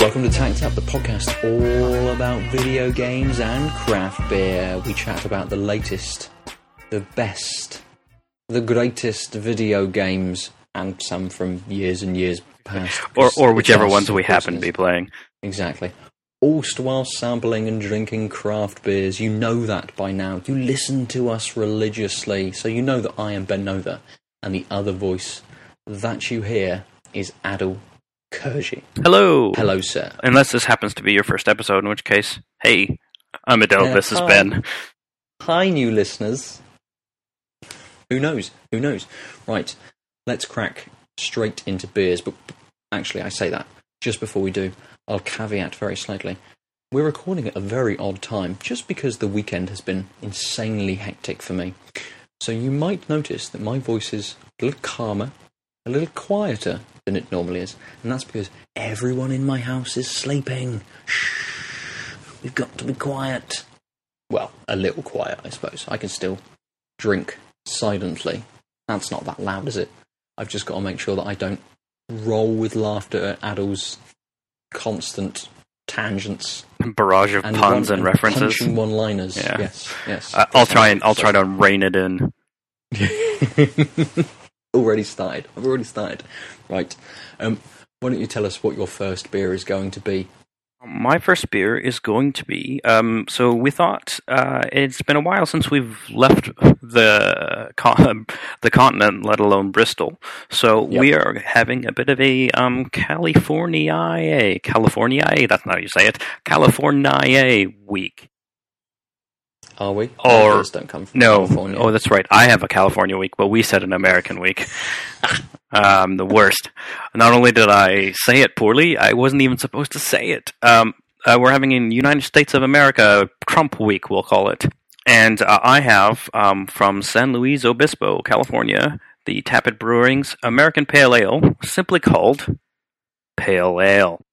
Welcome to Tanked Up, the podcast all about video games and craft beer. We chat about the latest, the best, the greatest video games, and some from years and years past. or or whichever ones we happen to be playing. Exactly. All while sampling and drinking craft beers. You know that by now. You listen to us religiously, so you know that I am Ben Nova, and the other voice that you hear is Adel Kurji. Hello. Hello, sir. Unless this happens to be your first episode, in which case, hey, I'm Adele. Uh, this is hi. Ben. Hi, new listeners. Who knows? Who knows? Right, let's crack straight into beers. But actually, I say that just before we do, I'll caveat very slightly. We're recording at a very odd time, just because the weekend has been insanely hectic for me. So you might notice that my voice is a little calmer, a little quieter than it normally is, and that's because everyone in my house is sleeping. Shh, we've got to be quiet well, a little quiet, I suppose. I can still drink silently. That's not that loud, is it? I've just got to make sure that I don't roll with laughter at Adel's constant tangents Barrage of and puns one- and references. one-liners. Yeah. Yes, yes. I- I'll try and I'll try to rein it in. already started. I've already started. Right. Um, why don't you tell us what your first beer is going to be? My first beer is going to be. Um, so we thought uh, it's been a while since we've left the con- the continent, let alone Bristol. So Yep. we are having a bit of a um, California California. That's not how you say it. California week. Are we? Or- beers don't come from No, California. oh, that's right. I have a California week, but we said an American week. um, the worst. Not only did I say it poorly, I wasn't even supposed to say it. Um, uh, we're having in United States of America Trump week, we'll call it. And uh, I have um, from San Luis Obispo, California, the Tap It Brewing's American Pale Ale, simply called Pale Ale.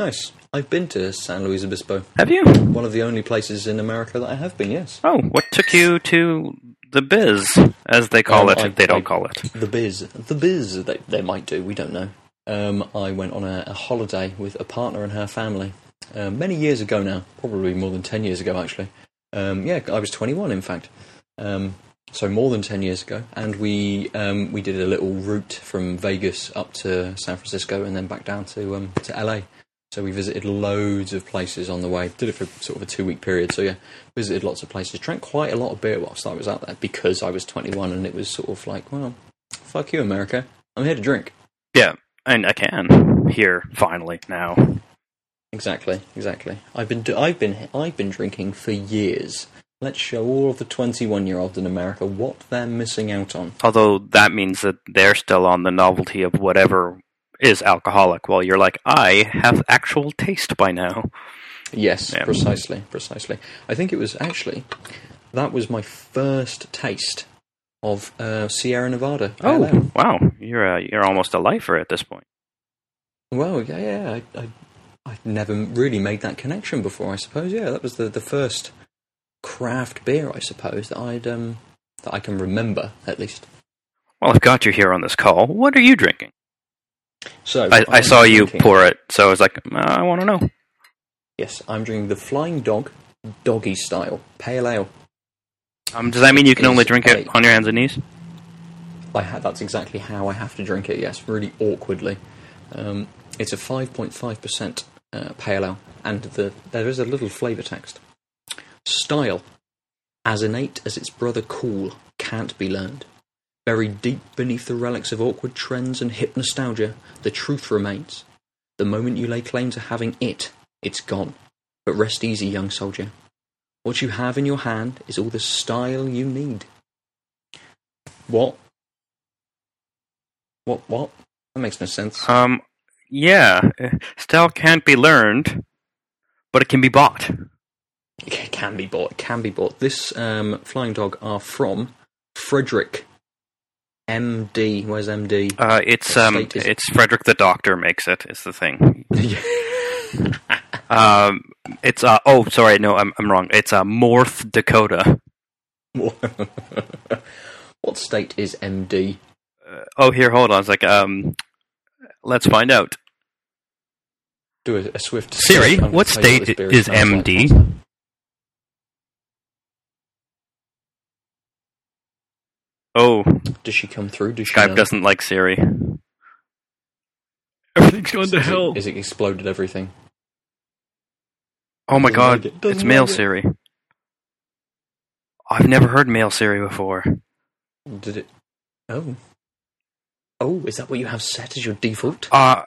Nice. I've been to San Luis Obispo. Have you? One of the only places in America that I have been. Yes. Oh, what took you to the Biz, as they call Um, it? I- if they don't I- call it. The biz, the biz. They, they might do. We don't know. Um, I went on a, a holiday with a partner and her family um, many years ago now, probably more than ten years ago actually. Um, yeah, I was twenty-one in fact. Um, so more than ten years ago, and we um, we did a little route from Vegas up to San Francisco and then back down to um, to LA. So we visited loads of places on the way. Did it for sort of a two-week period. So yeah, visited lots of places. Drank quite a lot of beer whilst I was out there because I was twenty-one, and it was sort of like, well, fuck you, America. I'm here to drink. Yeah, and I can here finally now. Exactly, exactly. I've been do- I've been I've been drinking for years. Let's show all of the 21 year olds in America what they're missing out on. Although that means that they're still on the novelty of whatever is alcoholic, while you're like, I have actual taste by now. Yes, Yeah. precisely, precisely. I think it was actually that was my first taste of uh, Sierra Nevada. Oh, wow, you're a, you're almost a lifer at this point. Well, yeah, yeah. I, I I never really made that connection before. I suppose. Yeah, that was the the first craft beer. I suppose that I'd um that I can remember at least. Well, I've got you here on this call. What are you drinking? So I, I saw you drinking- pour it, so I was like, uh, I want to know. Yes, I'm drinking the Flying Dog doggy style pale ale. Um, does that mean you can Is only drink it a- on your hands and knees? I ha- that's exactly how I have to drink it. Yes, really awkwardly. Um, it's a 5.5% uh, pale ale, and the, there is a little flavour text. Style, as innate as its brother cool, can't be learned. Buried deep beneath the relics of awkward trends and hip nostalgia, the truth remains. The moment you lay claim to having it, it's gone. But rest easy, young soldier. What you have in your hand is all the style you need. What? What? What? That makes no sense. Um, yeah, style can't be learned, but it can be bought. It can be bought. It can be bought. This um, flying dog are from Frederick MD. Where's MD? Uh, it's um, it's Frederick the Doctor makes it. Is the thing. Um, it's uh, oh, sorry, no, I'm I'm wrong. It's uh, North Dakota. what state is MD? Uh, oh, here, hold on. It's like um, let's find out. Do a, a swift Siri. What gonna tell you state is. MD? Oh, Does she come through? Does she Skype know? doesn't like Siri. Everything's going to Is hell. Is it exploded everything? Oh my Doesn't like god, it. It's male like it. Siri. I've never heard male Siri before. Did it? Oh. Oh, is that what you have set as your default? Uh,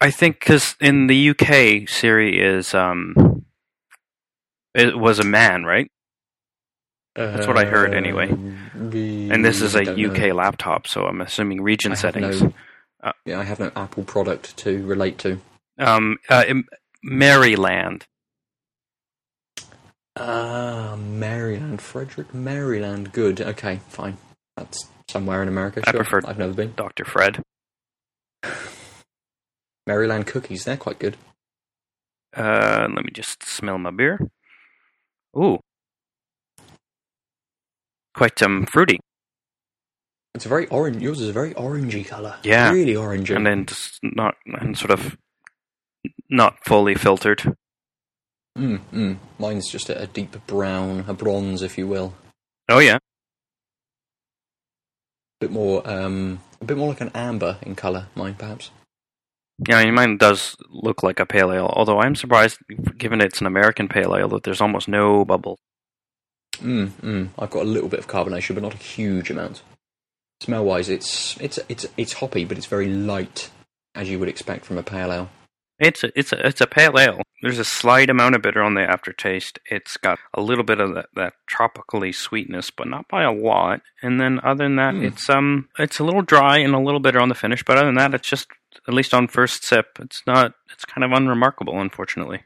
I think because in the UK, Siri is um, it was a man, right? That's what I heard anyway. And And this is a UK know. laptop, so I'm assuming region I settings. no- Uh, yeah, I have no Apple product to relate to. Um, uh, Maryland. Ah, Maryland, Frederick, Maryland. Good. Okay, fine. That's somewhere in America. I Sure. prefer- I've never been. Dr. Fred. Maryland cookies. They're quite good. Uh, let me just smell my beer. Ooh, quite um fruity, It's a very orange. Yours is a very orangey color. Yeah. really orangey. and then just not and sort of not fully filtered. mm, mm. Mine's just a, a deep brown, a bronze, if you will. Oh yeah, a bit more, um, a bit more like an amber in color. Mine, perhaps. yeah. I mean, mine does look like a pale ale, although I'm surprised, given it's an American pale ale, that there's almost no bubble. Mm, mm. I've got a little bit of carbonation, but not a huge amount. Smell wise, it's it's it's it's hoppy, but it's very light, as you would expect from a pale ale. It's a, it's a, it's a pale ale. There's a slight amount of bitter on the aftertaste. It's got a little bit of that, that tropically sweetness, but not by a lot. And then other than that, Hmm. it's um it's a little dry and a little bitter on the finish. But other than that, it's just at least on first sip, it's not. It's kind of unremarkable, unfortunately.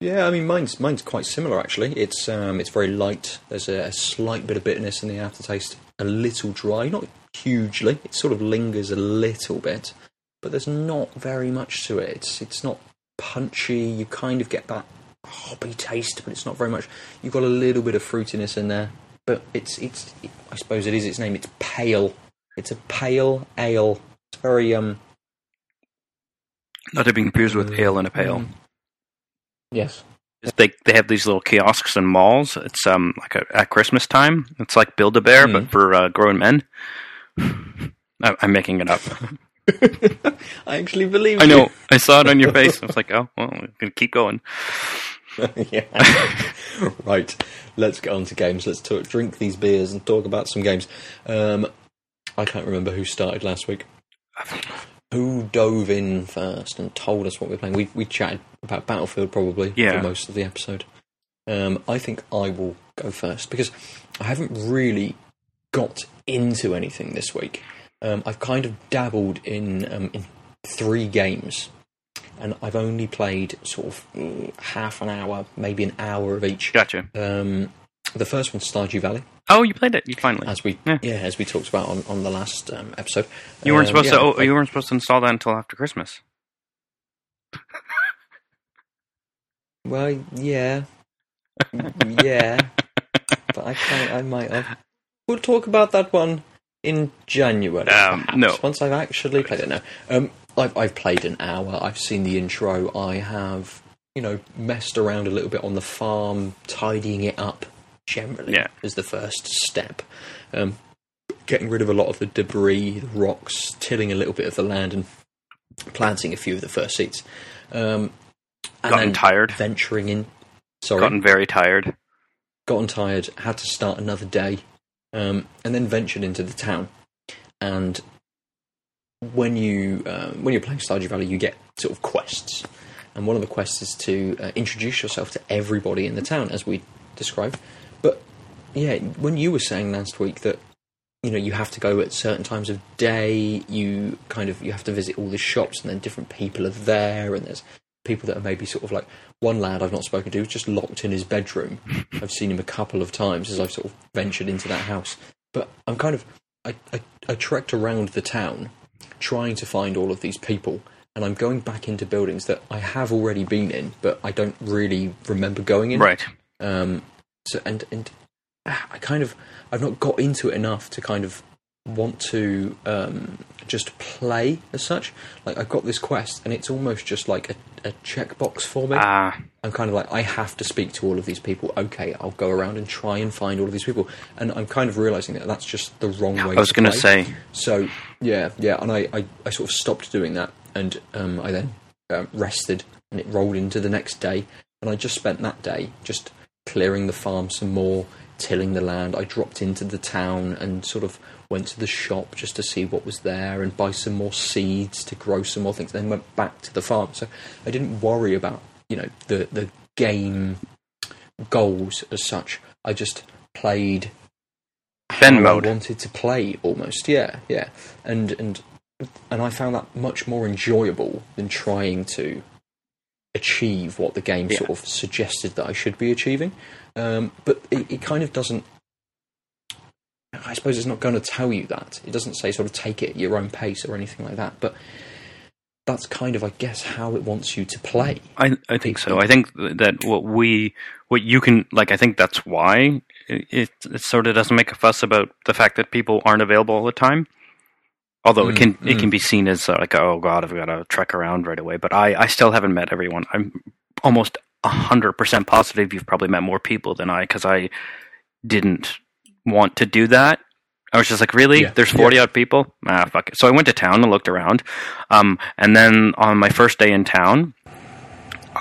Yeah, I mean mine's mine's quite similar actually. It's um it's very light. There's a, a slight bit of bitterness in the aftertaste. A little dry, not hugely. It sort of lingers a little bit, but there's not very much to it. It's it's not punchy. You kind of get that hoppy taste, but it's not very much. You've got a little bit of fruitiness in there, but it's it's. I suppose it is its name. It's pale. It's a pale ale. It's very um. Not to be confused with ale in a pail. Mm. Yes. They they have these little kiosks in malls. It's um like a, at Christmas time. It's like Build a Bear, Hmm. but for uh, grown men. I, I'm making it up. I actually believe. I know. I saw it on your face. I was like, oh, well, I'm gonna keep going. yeah. right. Let's get on to games. Let's talk, drink these beers and talk about some games. Um, I can't remember who started last week. Who dove in first and told us what we're playing? We we chatted about Battlefield probably Yeah. for most of the episode. Um, I think I will go first because I haven't really got into anything this week. Um, I've kind of dabbled in um, in three games, and I've only played sort of mm, half an hour, maybe an hour of each. Gotcha. Um, the first one's Stardew Valley, Oh, you played it. You finally. as we Yeah. yeah, as we talked about on, on the last um, episode. You weren't Um, supposed yeah, to. Oh, you weren't supposed to install that until after Christmas. Well, yeah, yeah, but I can't. I might have. We'll talk about that one in January. Um, perhaps, no. once I've actually played it. No, um, I've I've played an hour. I've seen the intro. I have you know messed around a little bit on the farm, tidying it up. Generally, Yeah. is the first step. Um, getting rid of a lot of the debris, the rocks, tilling a little bit of the land, and planting a few of the first seeds. Um, and Gotten then tired. venturing in. Sorry, Gotten very tired. gotten tired, had to start another day, um, and then ventured into the town. And when you um, when you're playing Stardew Valley, you get sort of quests, and one of the quests is to uh, introduce yourself to everybody in the town, as we described. But yeah, when you were saying last week that you know you have to go at certain times of day, you kind of you have to visit all the shops, and then different people are there, and there's people that are maybe sort of like one lad I've not spoken to, is just locked in his bedroom. I've seen him a couple of times as I've sort of ventured into that house. But I'm kind of I, I, I trekked around the town trying to find all of these people, and I'm going back into buildings that I have already been in, but I don't really remember going in. Right. Um, so and and ah, I kind of I've not got into it enough to kind of want to um, just play as such. Like I've got this quest, and it's almost just like a, a checkbox for me. Ah, I'm kind of like I have to speak to all of these people. Okay, I'll go around and try and find all of these people, and I'm kind of realizing that that's just the wrong way. To go. I was going going to say, So yeah, yeah, and I, I, I sort of stopped doing that, and um, I then um, rested, and it rolled into the next day, and I just spent that day just clearing the farm some more, tilling the land. I dropped into the town and sort of went to the shop just to see what was there and buy some more seeds to grow some more things. Then went back to the farm, so I didn't worry about you know the the game goals as such. I just played Ben how I mode. wanted to play almost. Yeah, yeah, and and and I found that much more enjoyable than trying to achieve what the game Yeah. sort of suggested that I should be achieving. Um, but it, it kind of doesn't. I suppose it's not going to tell you that. It doesn't say sort of take it at your own pace or anything like that. But that's kind of, I guess, how it wants you to play. I I think so. I think that what we what you can like. I think that's why it, it, it sort of doesn't make a fuss about the fact that people aren't available all the time. Although it Mm, can it mm. can be seen as uh, like oh god I've got to trek around right away. But I I still haven't met everyone. I'm almost hundred percent positive you've probably met more people than I because I didn't want to do that. I was just like, really? Yeah. There's 40 odd people? Ah, fuck it. So I went to town and looked around. Um, and then on my first day in town,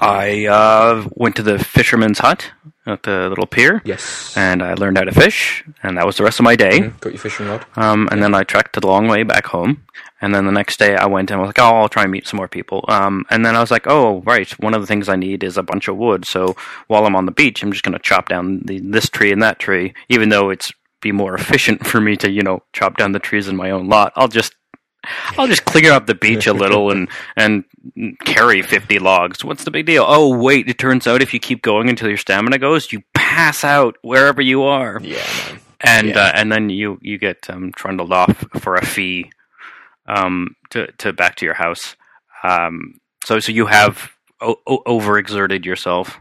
I uh, went to the fisherman's hut at the little pier, Yes. and I learned how to fish, and that was the rest of my day. Mhm, Got your fishing rod. Um, and then I trekked a long way back home. And then the next day I went and was like, oh, I'll try and meet some more people. Um, and then I was like, oh, right, one of the things I need is a bunch of wood. So while I'm on the beach, I'm just going to chop down the, this tree and that tree, even though it's be more efficient for me to, you know, chop down the trees in my own lot. I'll just, I'll just clear up the beach a little and, and carry 50 logs. What's the big deal? Oh, wait, it turns out if you keep going until your stamina goes, you pass out wherever you are Yeah, man. and Yeah. uh, and then you you get um, trundled off for a fee um, to to back to your house. Um, so so you have o- o- overexerted yourself.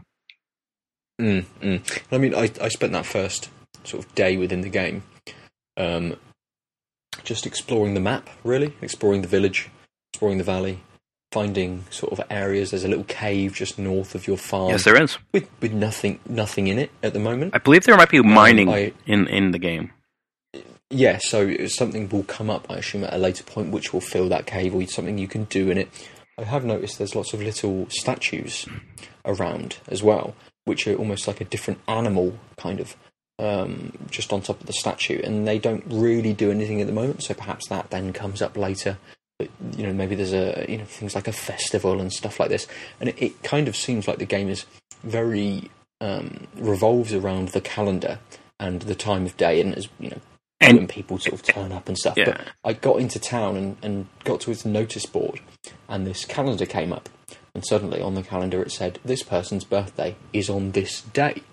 Mm, mm. I mean, I, I spent that first sort of day within the game um, just exploring the map, really, exploring the village, exploring the valley, finding sort of areas. There's a little cave just north of your farm yes, there is. with, with nothing nothing in it at the moment. I believe there might be um, mining I- in in the game. Yeah, so something will come up, I assume, at a later point, which will fill that cave or something you can do in it. I have noticed there's lots of little statues around as well, which are almost like a different animal, kind of, um, just on top of the statue, and they don't really do anything at the moment. So perhaps that then comes up later. But, you know, maybe there's a you know things like a festival and stuff like this, and it, it kind of seems like the game is very um, revolves around the calendar and the time of day, and as you know, And- when people sort of turn up and stuff. Yeah. But I got into town and, and got to its notice board, and this calendar came up, and suddenly on the calendar it said this person's birthday is on this day.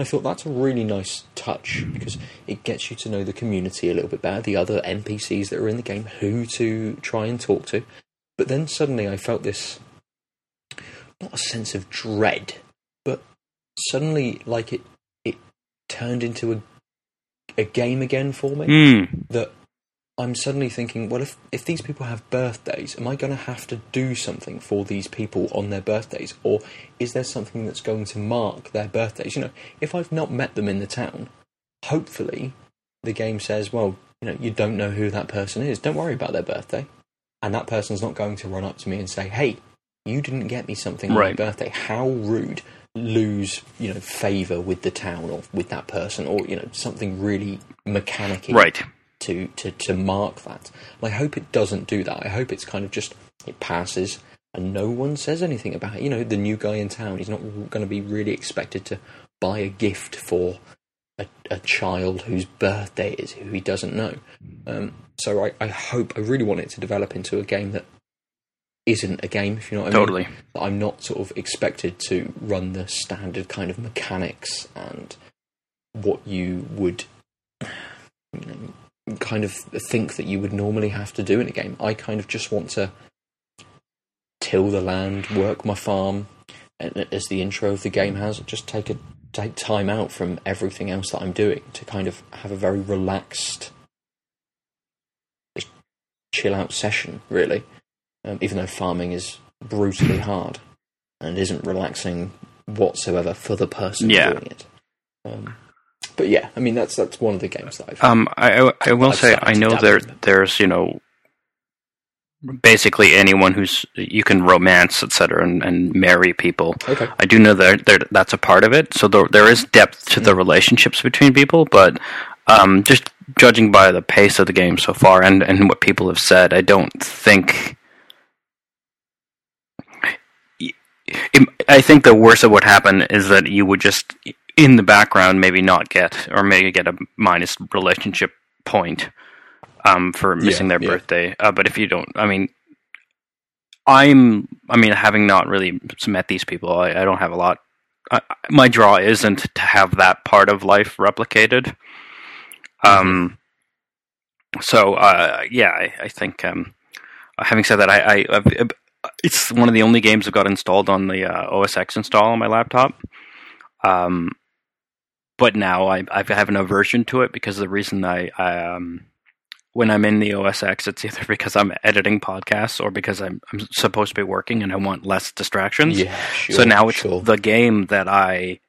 I thought that's a really nice touch because it gets you to know the community a little bit better, the other NPCs that are in the game, who to try and talk to. But then suddenly I felt this not a sense of dread, but suddenly like it it turned into a a game again for me Hmm. that I'm suddenly thinking, well, if, if these people have birthdays, am I going to have to do something for these people on their birthdays? Or is there something that's going to mark their birthdays? You know, if I've not met them in the town, hopefully the game says, well, you know, you don't know who that person is. Don't worry about their birthday. And that person's not going to run up to me and say, hey, you didn't get me something on my birthday. How rude. Lose, you know, favour with the town or with that person or, you know, something really mechanical Right. To, to, to mark that. And I hope it doesn't do that. I hope it's kind of just it passes and no one says anything about it. You know, the new guy in town, he's not going to be really expected to buy a gift for a, a child whose birthday is who he doesn't know. Um, so I, I hope, I really want it to develop into a game that isn't a game, if you know what I mean. Totally. I'm not sort of expected to run the standard kind of mechanics and what you would kind of think that you would normally have to do in a game. I kind of just want to till the land, work my farm, and as the intro of the game has, just take a take time out from everything else that I'm doing to kind of have a very relaxed, chill out session. Really, um, even though farming is brutally hard and isn't relaxing whatsoever for the person Yeah. doing it. Um, but yeah, I mean that's that's one of the games that I've. Um, I I, will I've say I know there in there's you know basically anyone who's you can romance etc and, and marry people. okay. I do know that there, that's a part of it. So there, there is depth to Mm. the relationships between people, but um, just judging by the pace of the game so far and, and what people have said, I don't think. It- I think the worst that would happen is that you would just, in the background, maybe not get, or maybe get a minus relationship point um, for missing Yeah, their yeah. birthday. Uh, but if you don't, I mean, I'm, I mean, having not really met these people, I, I don't have a lot. I, my draw isn't to have that part of life replicated. Um, so uh, yeah, I, I think. Um, having said that, I, I I've, it's one of the only games I've got installed on the uh, OS X install on my laptop. Um, but now I I have an aversion to it because the reason I, I um when I'm in the OS X, it's either because I'm editing podcasts or because I'm I'm supposed to be working and I want less distractions. Yeah, sure. so now it's sure. the game that I.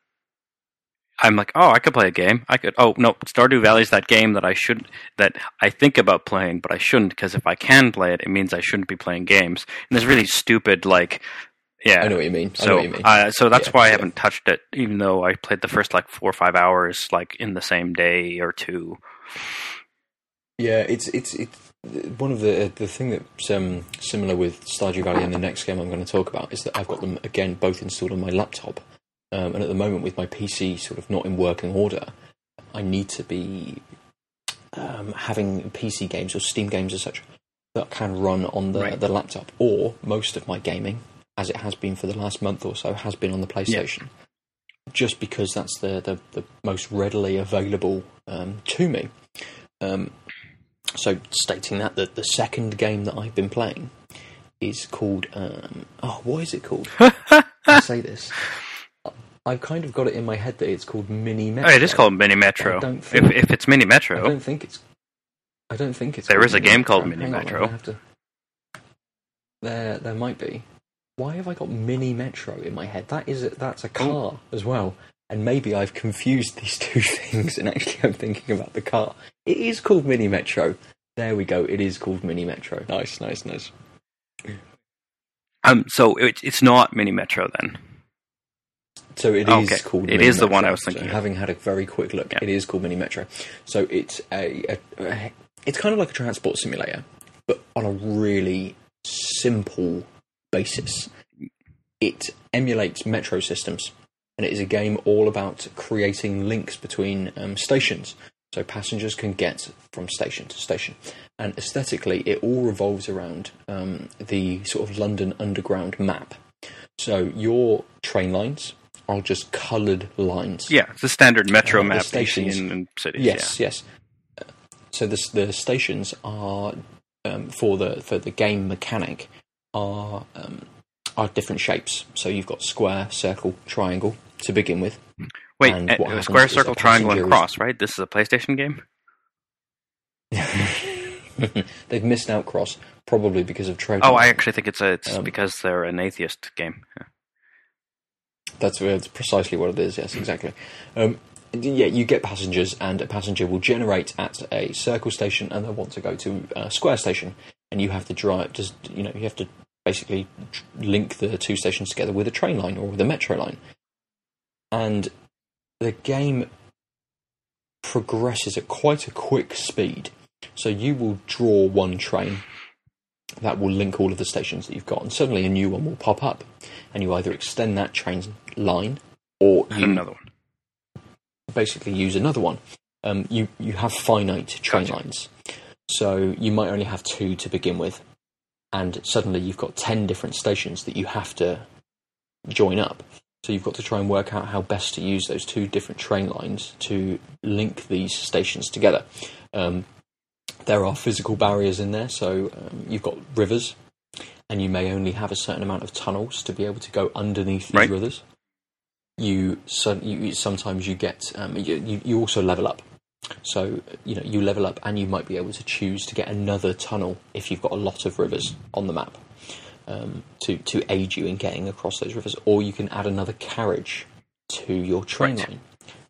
I'm like, oh, I could play a game. I could. Oh no, Stardew Valley is that game that I should that I think about playing, but I shouldn't because if I can play it, it means I shouldn't be playing games. And there's really stupid, like, yeah. I know what you mean. I know So, what you mean. uh, so that's Yeah, why I yeah. haven't touched it, even though I played the first like four or five hours, like in the same day or two. Yeah, it's it's it's one of the the thing that's um, similar with Stardew Valley and the next game I'm going to talk about is that I've got them again both installed on my laptop, um, and at the moment with my PC sort of not in working order, I need to be um, having PC games or Steam games as such that can run on the Right. the laptop, or most of my gaming, as it has been for the last month or so, has been on the PlayStation. Just because that's the, the, the most readily available um, to me. Um, so stating that the, the second game that I've been playing is called um, oh what is it called I say this I've kind of got it in my head that it's called Mini Metro Oh, it is called Mini Metro. Don't If, think- if it's Mini Metro, I don't think it's I don't think it's There is a game called Mini Hang on, Metro. have to- there there might be why have I got Mini Metro in my head that is a, that's a car as well and maybe I've confused these two things and actually I'm thinking about the car it is called Mini Metro there we go it is called Mini Metro nice nice nice um, so it, it's not Mini Metro then. So it is Okay. called. It Mini is the one I was thinking So of. having had a very quick look, Yeah. it is called Mini Metro. So it's a, a, a- it's kind of like a transport simulator, but on a really simple basis. It emulates metro systems, and it is a game all about creating links between um, stations, so passengers can get from station to station. And aesthetically, it all revolves around um, the sort of London Underground map. So your train lines are just coloured lines. Yeah, it's the standard Metro Uh, map stations. in, in cities. Yes, yes. Uh, So the the stations are um, for the for the game mechanic are um, are different shapes. So you've got square, circle, triangle to begin with. Wait, And uh, what square, circle, triangle, and cross, right? This is a PlayStation game. They've missed out cross probably because of trade. Oh, I actually think it's a, it's Um, because they're an atheist game. Yeah. That's, that's precisely what it is. Yes, exactly. Um, yeah, you get passengers, and a passenger will generate at a circle station, and they want to go to a square station, and you have to drive. Just you know, you have to basically link the two stations together with a train line or with a metro line, and the game progresses at quite a quick speed. So you will draw one train that will link all of the stations that you've got, and suddenly a new one will pop up, and you either extend that train line or you another one. basically use another one. Um, you you have finite train Gotcha. lines, so you might only have two to begin with, and suddenly you've got ten different stations that you have to join up. So you've got to try and work out how best to use those two different train lines to link these stations together. Um, there are physical barriers in there. So um, you've got rivers, and you may only have a certain amount of tunnels to be able to go underneath these Right. rivers. You, so, you sometimes you get um, you you also level up. So you know you level up, and you might be able to choose to get another tunnel if you've got a lot of rivers on the map um, to to aid you in getting across those rivers, or you can add another carriage to your train Right. line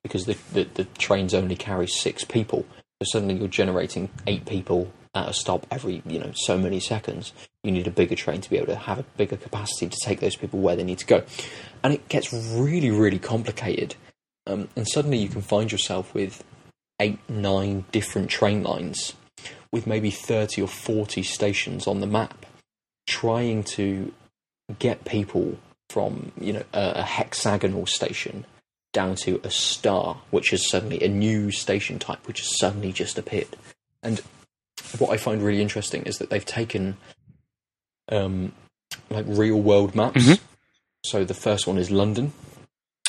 because the, the the trains only carry six people. So suddenly you're generating eight people at a stop every you know so many seconds. You need a bigger train to be able to have a bigger capacity to take those people where they need to go, and it gets really really complicated. Um, and suddenly you can find yourself with eight nine different train lines with maybe 30 or 40 stations on the map trying to get people from you know a, a hexagonal station down to a star which is suddenly a new station type which has suddenly just appeared. And what i find really interesting is that they've taken um like real world maps. Mhm. so the first one is london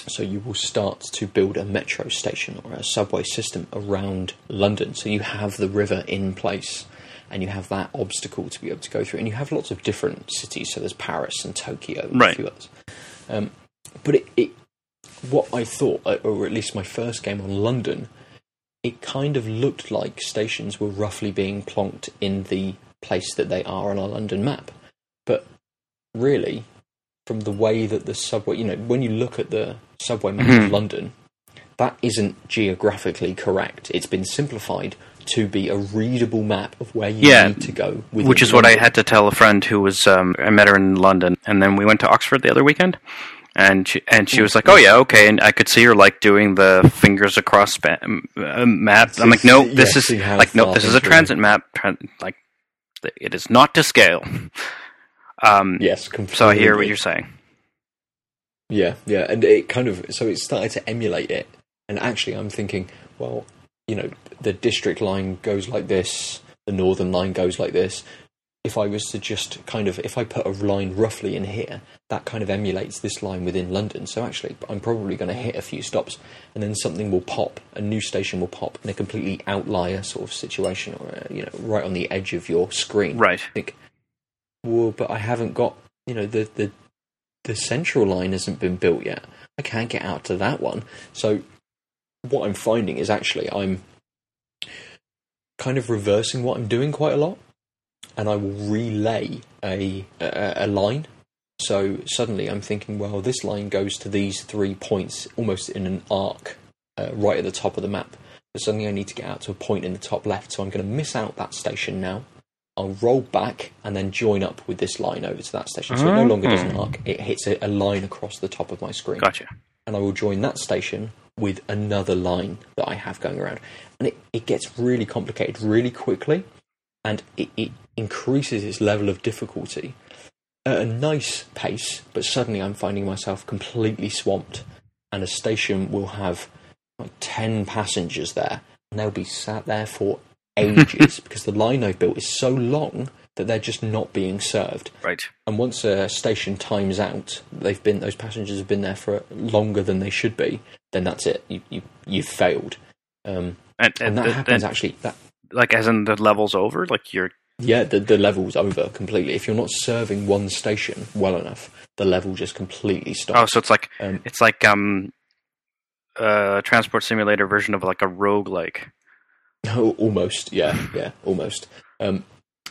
so you will start to build a metro station or a subway system around London. So you have the river in place and you have that obstacle to be able to go through. And you have lots of different cities. So there's Paris and Tokyo and Right. a few others. Um, but it, it, what I thought, uh, or at least my first game on London, it kind of looked like stations were roughly being plonked in the place that they are on a London map. But really, from the way that the subway, you know, when you look at the subway map of London, that isn't geographically correct. It's been simplified to be a readable map of where you Yeah, need to go. Which is what I had to tell a friend who was um, I met her in London, and then we went to Oxford the other weekend, and she, and she was like, "Oh yeah, okay," and I could see her like doing the fingers across um, uh, map. I'm like, "No, Yeah, this see is like no, this is a transit map. Tran- like, it is not to scale." Um, Yes, completely. so I hear what you're saying. Yeah, yeah, and it kind of so it started to emulate it, and actually, I'm thinking, well, you know, the district line goes like this, the northern line goes like this. If I was to just kind of, if I put a line roughly in here, that kind of emulates this line within London. So actually, I'm probably going to hit a few stops, and then something will pop, a new station will pop in a completely outlier sort of situation, or uh, you know, right on the edge of your screen. Right. think, well, but I haven't got, you know, the the the central line hasn't been built yet. I can't get out to that one. So what I'm finding is actually I'm kind of reversing what I'm doing quite a lot, and I will relay a a, a line. So suddenly I'm thinking, well, this line goes to these three points almost in an arc uh, right at the top of the map. But suddenly I need to get out to a point in the top left, so I'm going to miss out that station now. I'll roll back and then join up with this line over to that station. So it no longer does an Mhm. arc; it hits a, a line across the top of my screen Gotcha. and I will join that station with another line that I have going around. And it, it gets really complicated really quickly, and it, it increases its level of difficulty at a nice pace, but suddenly I'm finding myself completely swamped, and a station will have like 10 passengers there, and they'll be sat there for ages because the line I've built is so long that they're just not being served. Right. And once a station times out, they've been those passengers have been there for longer than they should be. Then that's it. You, you you've failed. Um, And, and and, that and- happens actually. That like as in the levels over, like you're yeah, the the level's over completely. If you're not serving one station well enough, the level just completely stops. oh, so it's like Um, it's like um a transport simulator version of like a rogue like. No, almost. Yeah, yeah, almost. Um,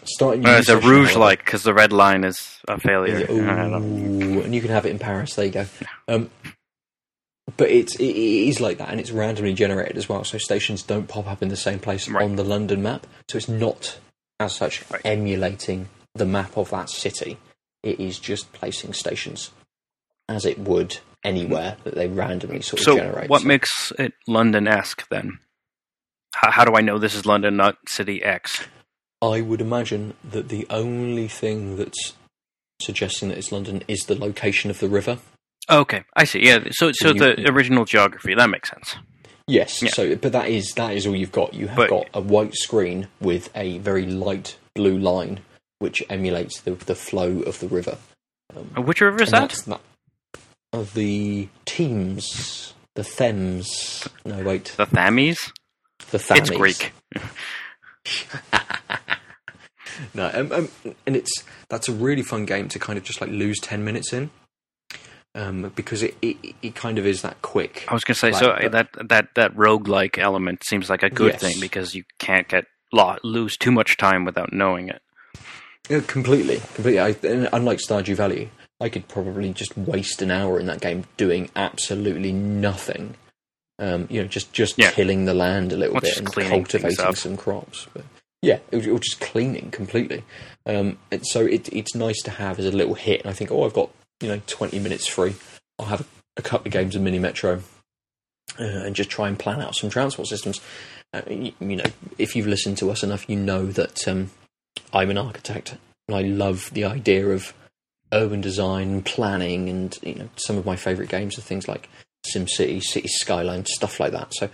starting. Uh, it's a rouge like because the red line is a failure. Is it- I don't know. Ooh, and you can have it in Paris. There you go. Um, but it's it, it is like that, and it's randomly generated as well. So stations don't pop up in the same place Right. on the London map. So it's not as such Right. emulating the map of that city. It is just placing stations as it would anywhere that they randomly sort of So generate. what makes it London-esque then? How, how do I know this is London, not City X? I would imagine that the only thing that's suggesting that it's London is the location of the river. Okay, I see. Yeah, so so you- the original geography that makes sense. Yes. Yeah. So, but that is that is all you've got. You have But- got a white screen with a very light blue line, which emulates the the flow of the river. Um, Uh, Which river is that? that. Of the Thames, the Thames. No, wait, The Thames. The Thames. It's Greek. no, um, um, and it's that's a really fun game to kind of just like lose ten minutes in, um, because it, it it kind of is that quick. I was going to say, Like, so but- that that that roguelike element seems like a good Yes. thing because you can't get lo- lose too much time without knowing it. Yeah, completely, completely. I, unlike Stardew Valley, I could probably just waste an hour in that game doing absolutely nothing. Um, you know, just just Yeah. killing the land a little bit and cultivating some crops. But yeah, it was, it was just cleaning completely. Um, and so it, it's nice to have as a little hit. And I think, oh, I've got you know twenty minutes free. I'll have a, a couple of games of Mini Metro uh, and just try and plan out some transport systems. Uh, you, you know, if you've listened to us enough, you know that um, I'm an architect and I love the idea of urban design and planning. And you know, some of my favourite games are things like SimCity, City Skyline, stuff like that. So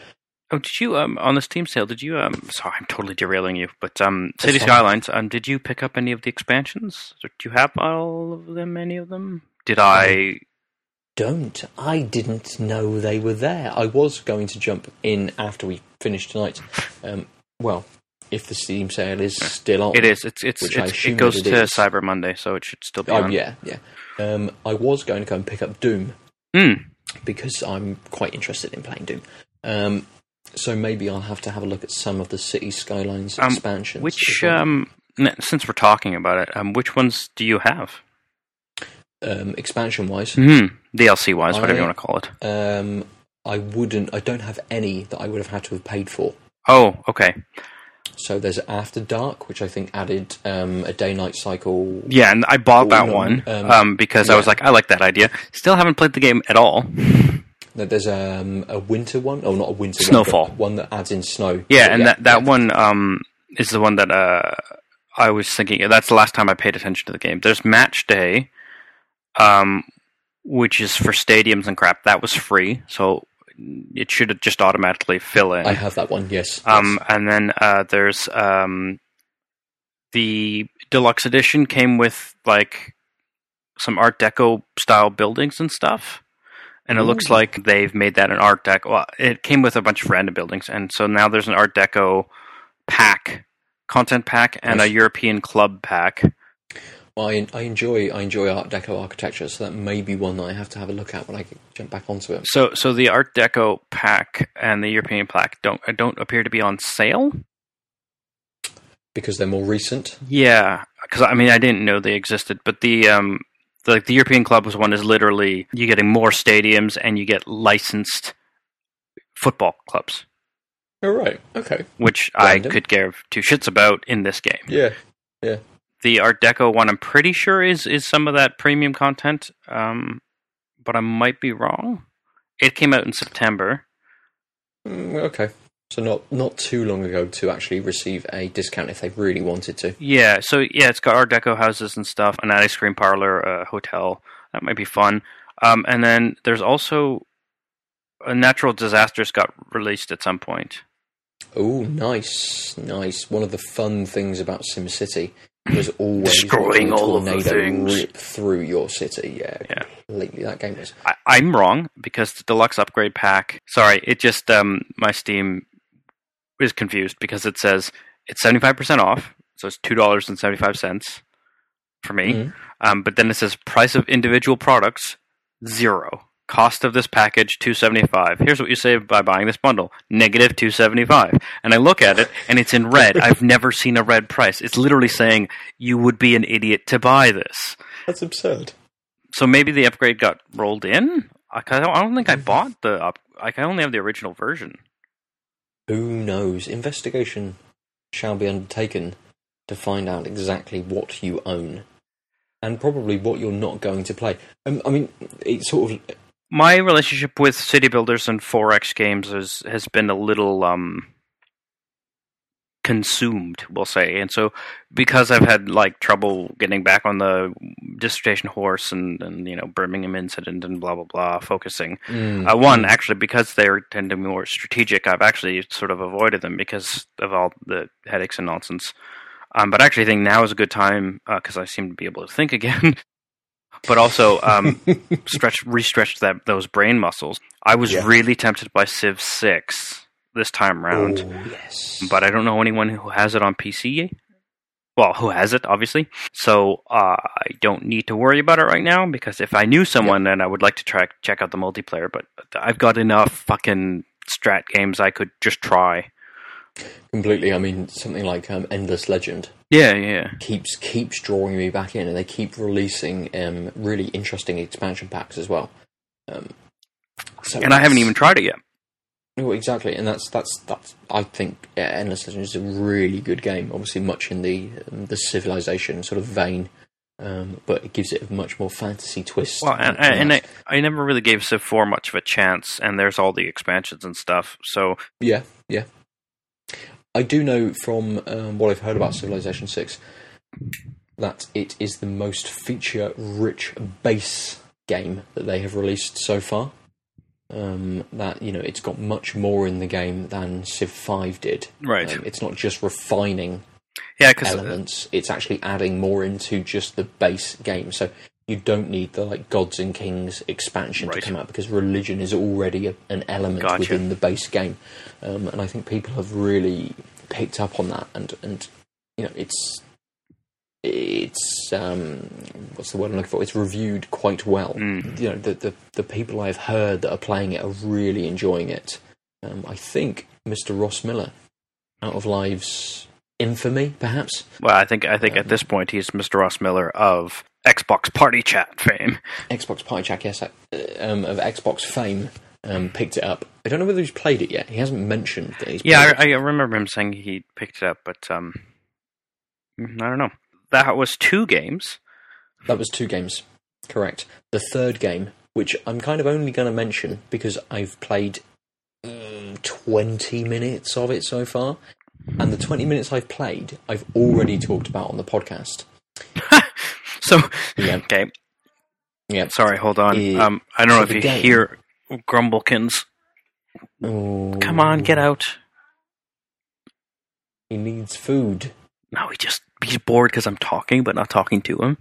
Oh, did you um on the Steam sale? Did you um? Sorry, I'm totally derailing you, but um, City. Skylines. Um, did you pick up any of the expansions? Do you have all of them? Any of them? Did I? don't I didn't know they were there. I was going to jump in after we finished tonight. Um, well, if the Steam sale is still on, It is. It's it's, it's it goes it to is. Cyber Monday, so it should still be Oh on. yeah, yeah. Um, I was going to go and pick up Doom Mm. Because I'm quite interested in playing Doom. Um, so maybe I'll have to have a look at some of the City Skylines Um, expansions. Which um, since we're talking about it, um, which ones do you have? um, expansion wise, Hmm. DLC wise, whatever I- you want to call it. um, I wouldn't. I don't have any that I would have had to have paid for. Oh, okay. So there's After Dark, which I think added um, a day-night cycle. Yeah, and I bought that one um, um, because I was like, I like that idea. Still haven't played the game at all. There's um, a winter one. Oh, not a winter Snowfall. one, one that adds in snow. Yeah, and that that yeah. one um is the one that uh I was thinking. That's the last time I paid attention to the game. There's Match Day, um, which is for stadiums and crap. That was free, so it should just automatically fill in. I have that one. Yes. Um, and then uh, there's um, the deluxe edition came with like some Art Deco style buildings and stuff, and it looks like they've made that an Art Deco. Well, it came with a bunch of random buildings, and so now there's an Art Deco pack, content pack, and a European club pack. Well, I, I enjoy I enjoy Art Deco architecture, so that may be one that I have to have a look at when I jump back onto it. So, so the Art Deco pack and the European pack don't don't appear to be on sale. because they're more recent. Yeah, because I mean I didn't know they existed, but the um the the European clubs one is literally you getting more stadiums and you get licensed football clubs, Oh right, okay, which I could give two shits about in this game. Yeah, yeah, The Art Deco one, I'm pretty sure is is some of that premium content, um, but I might be wrong. It came out in September. Mm, okay. So not not too long ago to actually receive a discount if they really wanted to. Yeah, so yeah, it's got Art Deco houses and stuff, an ice cream parlor, a hotel. That might be fun. Um, and then there's also a natural disasters got released at some point. Oh, nice, nice. One of the fun things about SimCity was always Destroying all of the things. rip through your city. Yeah, Yeah. completely. That game was. I, I'm wrong because the deluxe upgrade pack. Sorry, it just um my Steam is confused because it says it's 75 percent off, so it's two dollars and 75 cents for me. Mhm. Um, but then it says price of individual products zero. Cost of this package two seventy five. Here's what you save by buying this bundle: negative two seventy five. And I look at it, and it's in red. I've never seen a red price. It's literally saying you would be an idiot to buy this. That's absurd. So maybe the upgrade got rolled in. I I don't, think I bought the up. I only have the original version. Who knows? Investigation shall be undertaken to find out exactly what you own. And probably what you're not going to play. Um, I mean, it's sort of My relationship with city builders and 4X games is, has been a little um, consumed, we'll say. And so, because I've had like trouble getting back on the dissertation horse and, and you know Birmingham incident and blah blah blah, focusing. mm, Uh, one actually because they're tend to be more strategic. I've actually sort of avoided them because of all the headaches and nonsense. Um, but I actually think now is a good time because I seem to be able to think again. but also um, stretch, re-stretch that those brain muscles. I was Yeah. really tempted by Civ Six, this time round, Oh, yes. but I don't know anyone who has it on PC. Well, who has it, obviously. So uh, I don't need to worry about it right now because if I knew someone, then I would like to try check out the multiplayer. But I've got enough fucking strat games I could just try. Completely. I mean, something like um, Endless Legend Yeah, yeah. keeps keeps drawing me back in, and they keep releasing um, really interesting expansion packs as well. Um, so And I haven't even tried it yet. No, exactly, and that's that's that's. I think yeah, Endless Legend is a really good game. Obviously, much in the um, the Civilization sort of vein, um, but it gives it a much more fantasy twist. Well, and, and I. I never really gave Civ 4 much of a chance, and there's all the expansions and stuff. So, yeah, yeah. I do know from um, what I've heard about Civilization Six that it is the most feature-rich base game that they have released so far. Um, that you know, it's got much more in the game than Civ Five did. right. Um, it's not just refining yeah, because elements. It's actually adding more into just the base game. So you don't need the like Gods and Kings expansion Right. to come out because religion is already a, an element Gotcha. within the base game. Um, and I think people have really picked up on that. And and you know it's it's um, what's the word I'm looking for? It's reviewed quite well. Mm. You know the, the the people I've heard that are playing it are really enjoying it. Um, I think Mr. Ross Miller, out of Lives infamy, perhaps. Well, I think I think at this point he's Mr. Ross Miller of Xbox Party Chat fame. Xbox Party Chat, yes, uh, um, of Xbox fame, um, picked it up. I don't know whether he's played it yet. He hasn't mentioned that he's. Yeah, I, I remember him saying he picked it up, but um, I don't know. That was two games. That was two games, correct. The third game, which I'm kind of only going to mention because I've played mm, 20 minutes of it so far, and the 20 minutes I've played, I've already talked about on the podcast. So Yeah, okay, yeah. sorry, hold on. Yeah. Um, I don't know if you game- hear Grumblekins. Oh, Come on, get out. He needs food. No, he just he's bored because I'm talking, but not talking to him.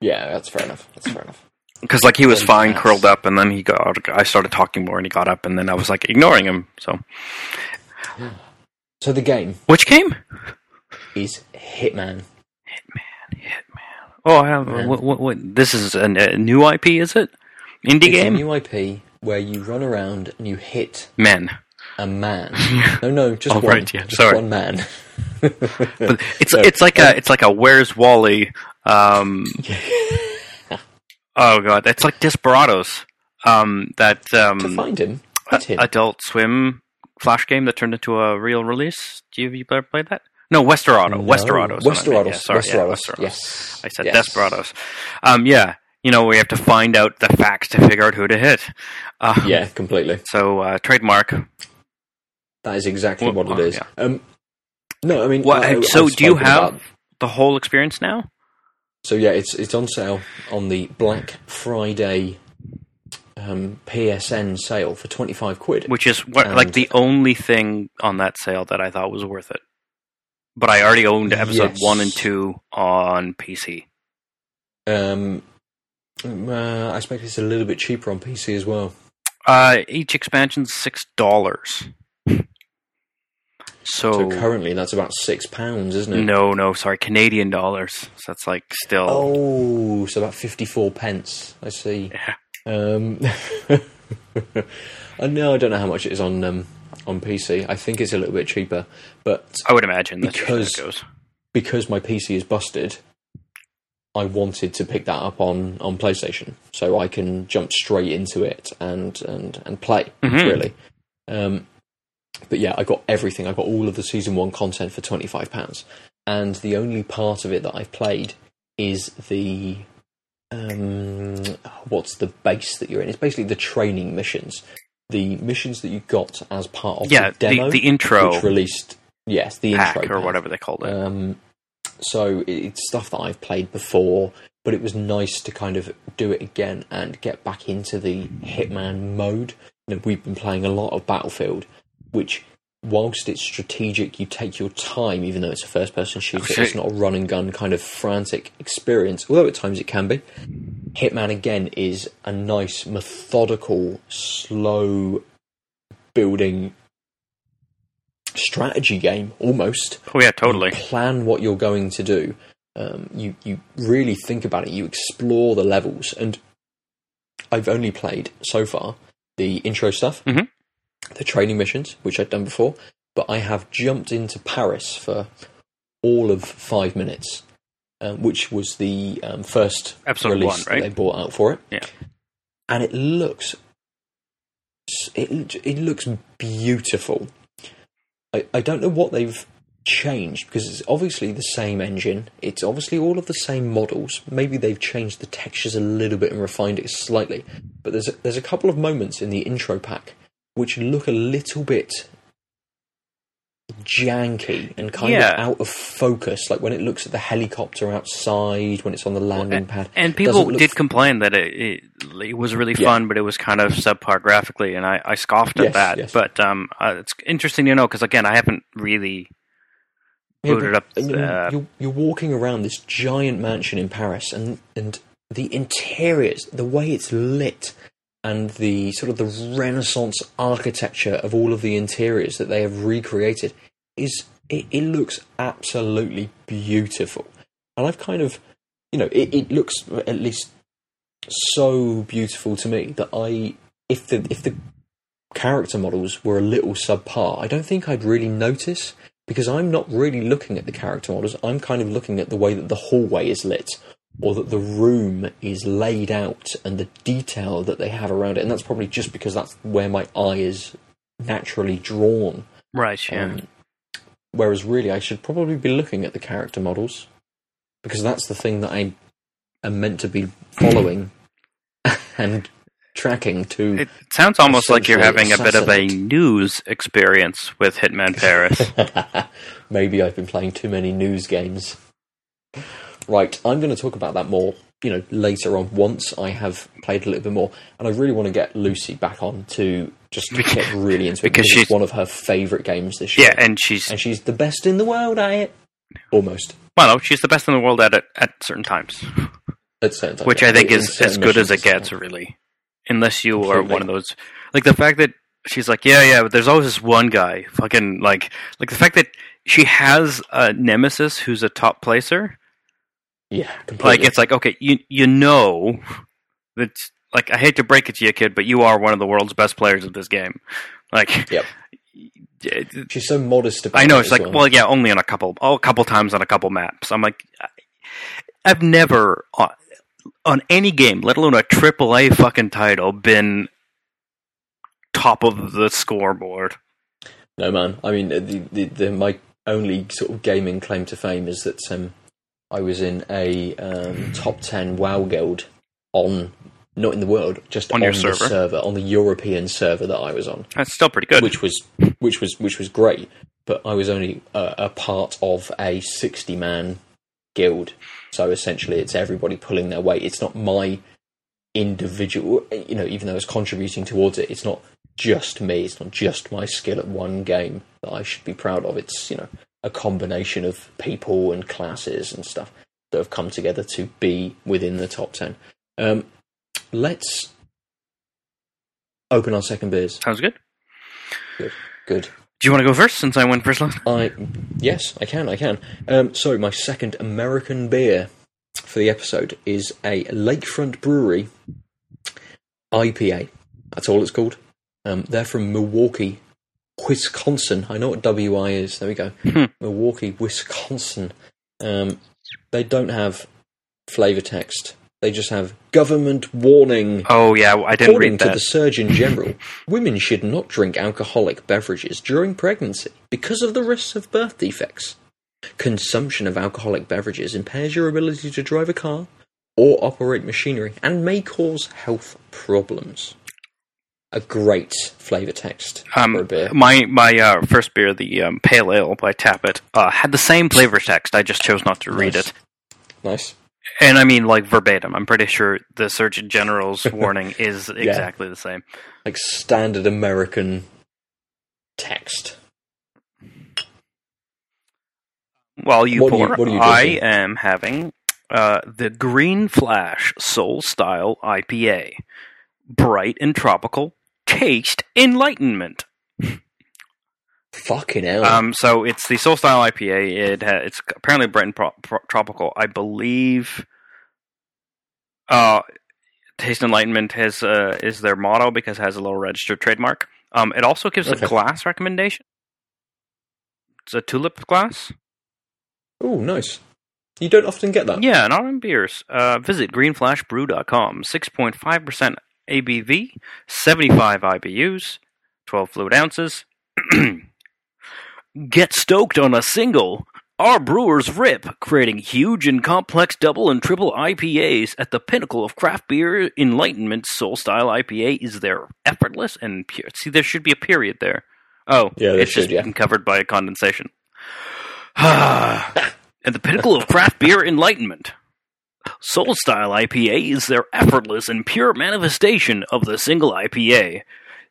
Yeah, that's fair enough. That's fair enough. Because like he was Then fine, curled up, and then he got. I started talking more, and he got up, and then I was like ignoring him. So So the game which game? is Hitman. Hitman, Hitman. Oh, I have, Yeah. what, what, what, this is a, a new IP, is it? Indie It's game? a new IP where you run around and you hit Men. a man. no, no, just Oh, one. right, yeah, just sorry. one man. But it's So, it's like a it's like a Where's Wally? Um, oh god, it's like Desperados. Um, that to um, find him, hit him. Adult Swim flash game that turned into a real release. Do you, have you ever played that? No, Westerado. No. Westerados. what I meant. Westerados. Yeah, sorry, yeah, Westerados. Westerados. Yes. I said yes. Desperados. Um, yeah, you know we have to find out the facts to figure out who to hit. Uh, Yeah, completely. So uh, trademark. That is exactly Well, what it is. uh, yeah. Um, no, I mean, What- I- so do you have- about- The whole experience now. So yeah, it's it's on sale on the Black Friday um, PSN sale for twenty five quid. which is what, like the only thing on that sale that I thought was worth it. But I already owned episode Yes. one and two on PC. Um, uh, I expect it's a little bit cheaper on PC as well. Uh, each expansion's six dollars. So, So currently, that's about six pounds, isn't it? no, no, sorry, Canadian dollars. So that's like still. Oh, so about fifty-four pence. I see. Yeah. Um, I know I don't know how much it is on um, on PC. I think it's a little bit cheaper, but I would imagine that's usually how Because- it goes. because my PC is busted, I wanted to pick that up on, on PlayStation so I can jump straight into it and and and play Mhm. really. Um, but yeah, I got everything. I got all of the season one content for twenty five pounds, and the only part of it that I've played is the um, what's the base that you're in? It's basically the training missions, the missions that you got as part of Yeah, the demo, the, the intro which released. Yes, the intro or pack. whatever they called it. Um, so it's stuff that I've played before, but it was nice to kind of do it again and get back into the Hitman mode. You know, we've been playing a lot of Battlefield, which, whilst it's strategic, you take your time, even though it's a first-person shooter. Okay. It's not a run and gun kind of frantic experience, although at times it can be. Hitman again is a nice, methodical, slow building strategy game almost. Oh yeah, totally. You plan what you're going to do. Um, you you really think about it. You explore the levels, and I've only played so far the intro stuff, Mhm. The training missions, which I'd done before, but I have jumped into Paris for all of five minutes, um, which was the um, first Episode release one, that they brought out for it. Yeah. and it looks it it looks beautiful. I, I don't know what they've changed because it's obviously the same engine. It's obviously all of the same models. Maybe they've changed the textures a little bit and refined it slightly. But there's a, there's a couple of moments in the intro pack which look a little bit janky and kind Yeah. of out of focus. Like when it looks at the helicopter outside, when it's on the landing pad. And people did f- complain that it, it it was really Yeah. fun, but it was kind of subpar graphically, and I, I scoffed at Yes, that. yes. But um, uh, it's interesting to know because again, I haven't really Yeah, but, up. Uh, you're, you're walking around this giant mansion in Paris, and and the interiors, the way it's lit, and the sort of the Renaissance architecture of all of the interiors that they have recreated is it, it looks absolutely beautiful. And I've kind of, you know, it, it looks at least so beautiful to me that I, if the if the character models were a little subpar, I don't think I'd really notice because I'm not really looking at the character models. I'm kind of looking at the way that the hallway is lit or that the room is laid out and the detail that they have around it. And that's probably just because that's where my eye is naturally drawn. right, yeah. Um, whereas really, I should probably be looking at the character models because that's the thing that I am meant to be following and tracking to. it sounds almost like you're having essentially a bit of a news experience with Hitman Paris. Maybe I've been playing too many news games. Right, I'm going to talk about that more, you know, later on once I have played a little bit more, and I really want to get Lucy back on to just get really into it Because because she's- it's one of her favourite games this year. yeah, and she's and she's the best in the world at it, almost. well, no, she's the best in the world at it at certain times, At certain times, which yeah. I think In is as good as it gets, really. Unless you are one of those, like the fact that she's like, yeah, yeah, but there's always this one guy, fucking like, like the fact that she has a nemesis who's a top placer. Yeah, completely. Like it's like okay, you you know that like I hate to break it to you, kid, but you are one of the world's best players of this game. Like, Yep. yeah, she's so modest about it. I know it's like well, yeah, only on a couple, oh, a couple times on a couple maps. I'm like, I've never on, on any game, let alone a triple A fucking title, been top of the scoreboard. No man, I mean, the, the, the my only sort of gaming claim to fame is that um, I was in a um, top ten WoW guild on not in the world, just On on, your the server? server, on the European server that I was on, That's still pretty good. which was which was which was great. But I was only a, a part of a sixty man guild, so essentially it's everybody pulling their weight. It's not my individual, you know, even though it's contributing towards it, it's not just me. It's not just my skill at one game that I should be proud of. It's you know a combination of people and classes and stuff that have come together to be within the top ten. Um, let's open our second beers. Sounds good. Good. Do you want to go first since I went first last? I yes, I can, I can. Um, so my second American beer for the episode is a Lakefront Brewery IPA. That's all it's called. Um, they're from Milwaukee, Wisconsin. I know what WI is. There we go. Hmm. Milwaukee, Wisconsin. Um, they don't have flavor text. They just have government warning. Oh yeah, I didn't According read to that. the Surgeon General, women should not drink alcoholic beverages during pregnancy because of the risks of birth defects. Consumption of alcoholic beverages impairs your ability to drive a car or operate machinery and may cause health problems. A great flavour text for a Um, beer. my my uh, first beer, the um, Pale Ale by Tap It, uh, had the same flavor text. I just chose not to read Nice. it, Nice. and I mean like verbatim. I'm pretty sure the Surgeon General's warning is exactly the same. Like standard American text. While you What do you- you I am having uh, the Green Flash Soul Style IPA, bright and tropical, taste enlightenment. Fucking hell. Um, so it's the Soul Style IPA. It ha- it's apparently Brighton pro- pro- tropical. I believe. Uh, Taste Enlightenment has uh, is their motto because it has a little registered trademark. Um, it also gives Okay. a glass recommendation. It's a tulip glass. oh, nice. You don't often get that. Yeah, not in beers. Uh, visit greenflashbrew.com. 6.5% ABV, 75 IBUs, 12 fluid ounces. Get stoked on a single. Our brewers rip, creating huge and complex double and triple IPAs at the pinnacle of craft beer enlightenment. Soul Style IPA is their effortless and pure. See, there should be a period there. Oh, Yeah, there it's should, just yeah. been covered by condensation. At the pinnacle of craft beer enlightenment. Soul Style IPA is their effortless and pure manifestation of the single IPA.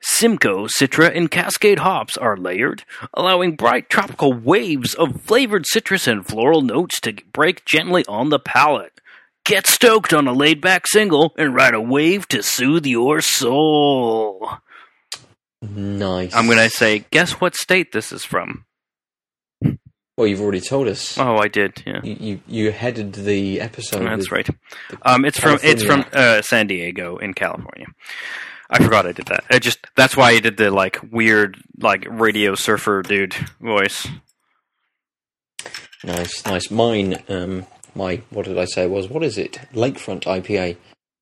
Simcoe, Citra, and Cascade hops are layered, allowing bright tropical waves of flavored citrus and floral notes to break gently on the palate. Get stoked on a laid back single and ride a wave to soothe your soul. Nice. I'm going to say, guess what state this is from? Well, you've already told us. Oh, I did, yeah. You, you you headed the episode. That's right. Um, it's from it's from uh, San Diego in California. I forgot I did that. I just that's why I did the like weird like radio surfer dude voice. Nice, nice. Mine, um, my what did I say it was? What is it? Lakefront IPA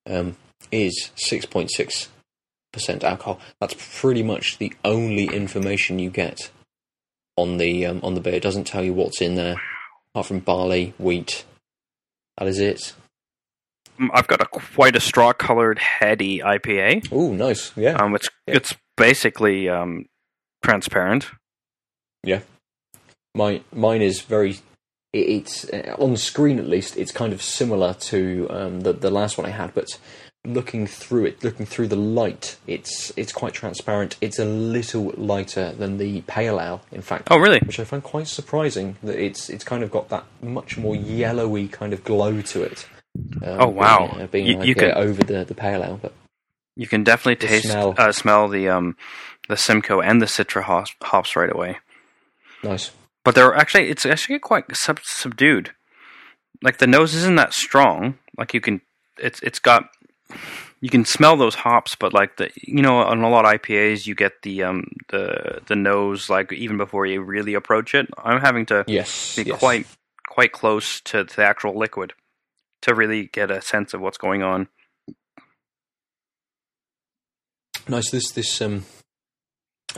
um, is six point six percent alcohol. That's pretty much the only information you get on the um, on the beer. It doesn't tell you what's in there, apart from barley, wheat. That is it. Um, I've got a quite a straw colored heady IPA. Oh, nice. Yeah, Um, it's Yeah. it's basically um transparent. Yeah. My mine is very. it- It's uh, on screen at least. It's kind of similar to um, the the last one I had, but looking through it, looking through the light, it's it's quite transparent. It's a little lighter than the pale ale, in fact, Oh, really? which I find quite surprising. That it's it's kind of got that much more yellowy kind of glow to it. Um, Oh, wow. Being, uh, being You- like, you yeah, can- over the the pale ale, but You can definitely taste smell. uh, smell the um the Simcoe and the Citra hops, hops right away. nice. But they're actually it's actually quite sub- subdued. Like the nose isn't that strong. Like you can it's it's got you can smell those hops, but like the you know on a lot of IPAs you get the um the the nose like even before you really approach it. I'm having to Yes, be yes. quite quite close to the actual liquid to really get a sense of what's going on. nice. This this um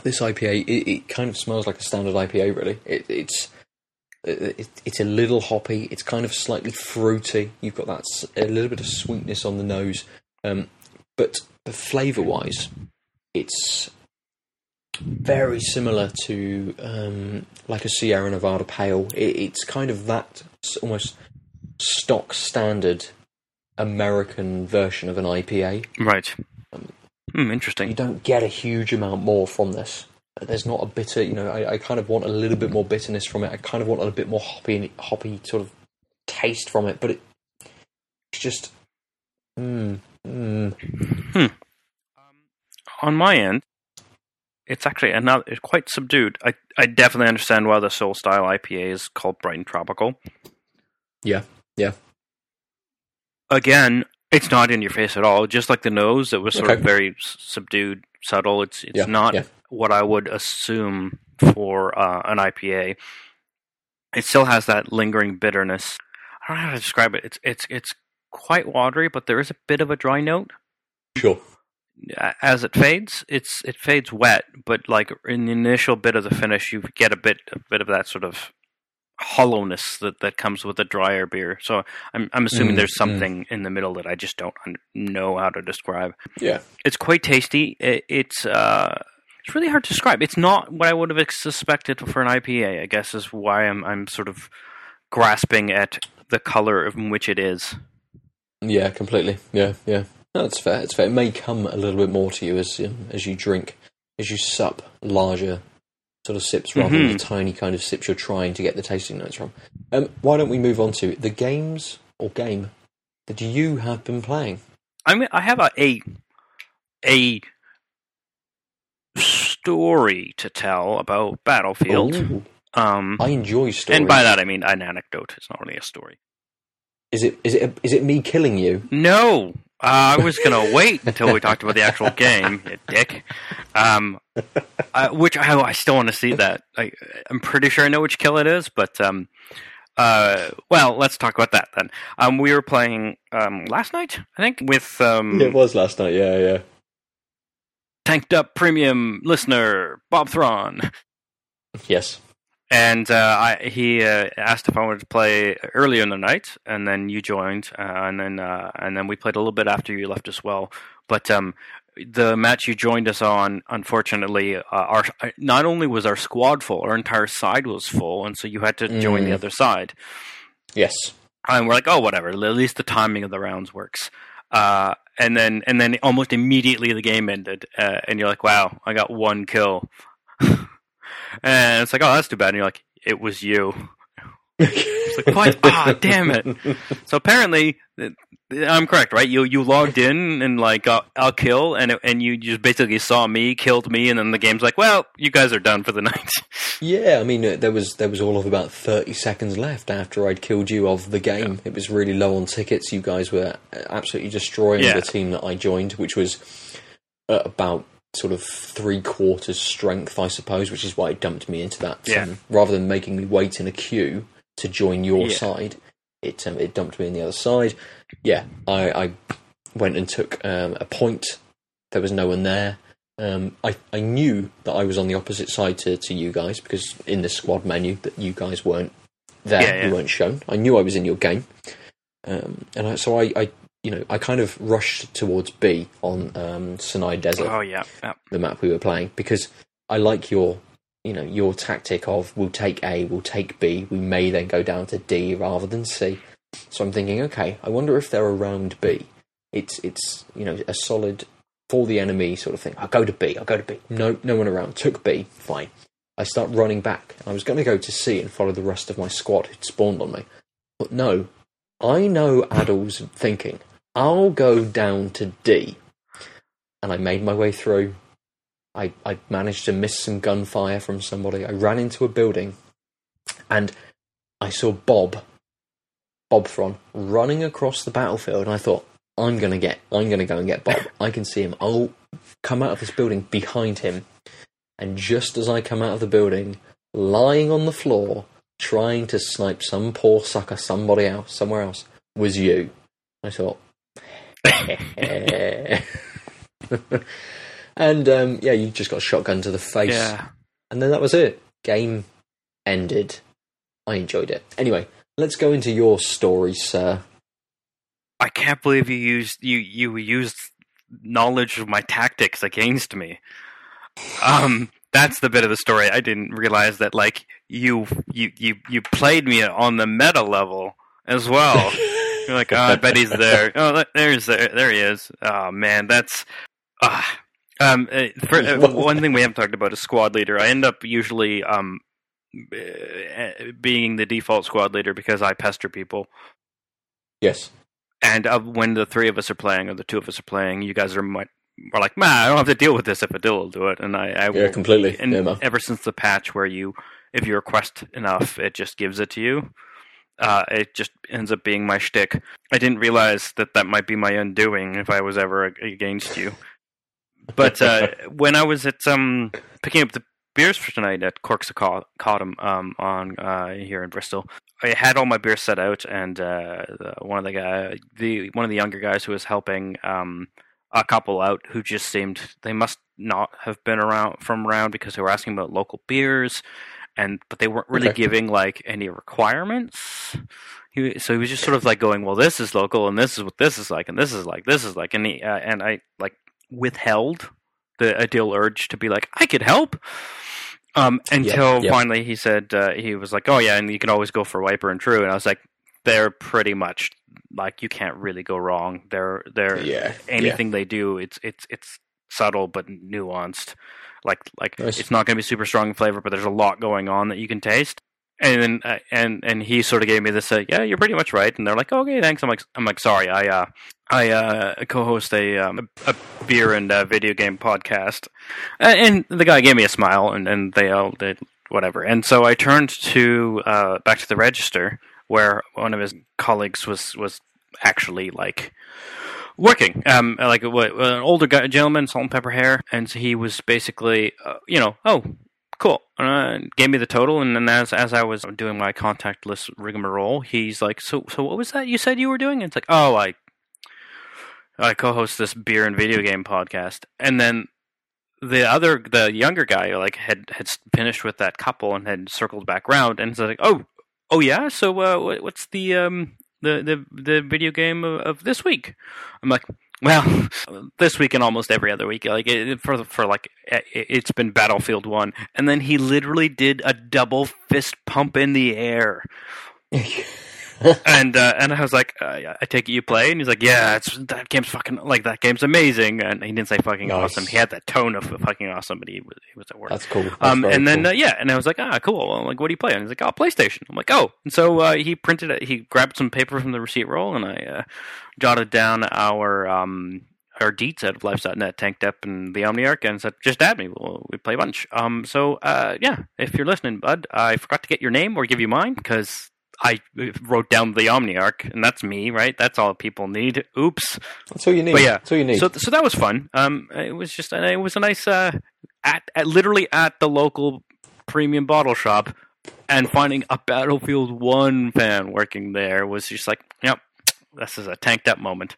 this IPA it, it kind of smells like a standard IPA. Really, it, it's it, it's a little hoppy. It's kind of slightly fruity. You've got that a little bit of sweetness on the nose, um, but flavour wise, it's very similar to um, like a Sierra Nevada Pale. It, it's kind of that almost stock standard American version of an IPA. Right. Um, Hmm, you don't get a huge amount more from this. There's not a bitter, you know. I, I kind of want a little bit more bitterness from it. I kind of want a bit more hoppy, hoppy sort of taste from it. But it, it's just, mm, mm. on my end, it's actually another it's quite subdued. I I definitely understand why the Soul Style IPA is called Brighton Tropical. Yeah, yeah. Again, it's not in your face at all. Just like the nose, it was sort of very subdued, subtle. It's it's Yeah, not yeah. what I would assume for uh, an IPA. It still has that lingering bitterness. I don't know how to describe it. It's it's it's quite watery, but there is a bit of a dry note. sure. as it fades, it's it fades wet, but like in the initial bit of the finish, you get a bit a bit of that sort of hollowness that, that comes with a drier beer. So I'm I'm assuming Mm, there's mm. something in the middle that I just don't know how to describe. Yeah, It's quite tasty. It, it's uh it's really hard to describe. It's not what I would have suspected for an IPA. I guess is why I'm I'm sort of grasping at the color in which it is. Yeah, completely. Yeah, yeah. No, that's fair. It's fair. It may come a little bit more to you as um, as you drink, as you sup larger sort of sips rather than the Mhm. tiny kind of sips you're trying to get the tasting notes from. Um, why don't we move on to the games or game that you have been playing? I mean, I have a a, a story to tell about Battlefield. Um, I enjoy stories. and by that I mean an anecdote. It's not really a story. Is it is it is it me killing you? No, uh, I was gonna wait until we talked about the actual game, dick. Um, uh, which I, I still want to see that. I, I'm pretty sure I know which kill it is, but um, uh, well, let's talk about that then. Um, we were playing um last night, I think, with um It was last night. Yeah, yeah. tanked up premium listener Bob Thrawn. Yes. And uh, I, he uh, asked if I wanted to play earlier in the night, and then you joined, uh, and then uh, and then we played a little bit after you left as well. But um, the match you joined us on, unfortunately, uh, our not only was our squad full, our entire side was full, and so you had to join the Mm. other side. Yes. And we're like, oh, whatever. At least the timing of the rounds works. Uh, and then and then almost immediately the game ended, uh, and you're like, wow, I got one kill. and it's like, oh, that's too bad. And you're like, it was you. It's like, what? Ah, damn it. So apparently, I'm correct, right? You you logged in and like uh, I'll kill, and it, and you just basically saw me, killed me, and then the game's like, well, you guys are done for the night. Yeah, I mean, uh, there was there was all of about thirty seconds left after I'd killed you of the game. It was really low on tickets. You guys were uh, absolutely destroying Yeah. the team that I joined, which was about sort of three quarters strength, I suppose, which is why it dumped me into that. Yeah. Um, rather than making me wait in a queue to join your Yeah. side, it um, it dumped me in the other side. Yeah, I, I went and took um, a point. There was no one there. Um, I, I knew that I was on the opposite side to, to you guys because in the squad menu that you guys weren't there, Yeah, you weren't shown. I knew I was in your game, um, and I, so I, I, you know, I kind of rushed towards B on um, Sinai Desert, oh yeah, yeah. the map we were playing, because I like your, you know, your tactic of we'll take A, we'll take B, we may then go down to D rather than C. So I'm thinking, okay, I wonder if they're around B. It's it's you know a solid for the enemy sort of thing. I'll go to B. I'll go to B. No, no one around. Took B. Fine. I start running back. I was going to go to C and follow the rest of my squad who'd spawned on me, but no. I know Adel's thinking. I'll go down to D, and I made my way through. I, I managed to miss some gunfire from somebody. I ran into a building, and I saw Bob, Bob Thron, running across the battlefield, and I thought, I'm gonna get, I'm gonna go and get Bob. I can see him. I'll come out of this building behind him, and just as I come out of the building, lying on the floor, trying to snipe some poor sucker, somebody else, somewhere else, was you. I thought, and um, yeah, you just got a shotgun to the face, Yeah. and then that was it. Game ended. I enjoyed it. Anyway, let's go into your story, sir. I can't believe you used you you used knowledge of my tactics against me. Um, that's the bit of the story I didn't realize that like you you you you played me on the meta level as well. You're like, oh, I bet he's there. Oh, th- there's there, there he is. Oh man, that's ah. Um, uh, for, uh, one thing we haven't talked about is squad leader. I end up usually um uh, being the default squad leader because I pester people. Yes. And uh, when the three of us are playing, or the two of us are playing, you guys are, might, are like, man, I don't have to deal with this if Adil will do it. And I, I Yeah, will. completely. And Yeah, ever since the patch where you, if you request enough, it just gives it to you. Uh, it just ends up being my shtick. I didn't realize that that might be my undoing if I was ever against you. But uh, when I was at um, picking up the beers for tonight at Corks Cotham um, on uh, here in Bristol, I had all my beers set out, and uh, one of the guy, the one of the younger guys who was helping um, a couple out, who just seemed they must not have been around from around because they were asking about local beers, and but they weren't really Okay. giving like any requirements. He, so he was just sort of like going, "Well, this is local, and this is what this is like, and this is like this is like," and he, uh, and I like withheld the ideal urge to be like, "I could help." Um, until yeah. finally he said uh, he was like, "Oh yeah, and you can always go for Wiper and True," and I was like, "They're pretty much like you can't really go wrong. They're they're Yeah. anything they do, it's it's it's subtle but nuanced. Like like Nice. it's not going to be super strong in flavor, but there's a lot going on that you can taste. And then uh, and and he sort of gave me this, uh, yeah, you're pretty much right. And they're like, okay, thanks. I'm like I'm like sorry, I uh I uh, co-host a, um, a beer and uh, video game podcast, and the guy gave me a smile, and, and they all did whatever. And so I turned to uh, back to the register where one of his colleagues was was actually like working, um, like an older guy, gentleman, salt and pepper hair, and he was basically, uh, you know, oh, cool. Uh, gave me the total, and then as as I was doing my contact list rigmarole, he's like, "So, so what was that you said you were doing?" And it's like, "Oh, I, I co-host this beer and video game podcast," and then the other, the younger guy, like had had finished with that couple and had circled back around, and it's like, "Oh, oh yeah. So, uh, what's the um the the the video game of, of this week?" I'm like, well, this week and almost every other week, like it, for for like it's been Battlefield One, and then he literally did a double fist pump in the air. and uh, and I was like, uh, I take it you play, and he's like, yeah, it's that game's fucking like that game's amazing, and he didn't say fucking nice. awesome. He had that tone of fucking awesome, but he was he was at work. That's cool. That's um, and then cool. Uh, yeah, and I was like, ah, cool. I'm like, what do you play? And he's like, oh, PlayStation. I'm like, oh, and so uh, he printed it. He grabbed some paper from the receipt roll, and I uh, jotted down our um our deets out of lives.net tanked up in the Omniarch and said, just add me. We'll, we play a bunch. Um, so, uh, yeah, if you're listening, bud, I forgot to get your name or give you mine because I wrote down the Omniarch, and that's me, right? That's all people need. Oops. That's all you need. But yeah, that's all you need. So, so that was fun. Um, it was just, it was a nice, uh, at, at literally at the local premium bottle shop, and finding a Battlefield One fan working there was just like, yep, this is a tanked up moment.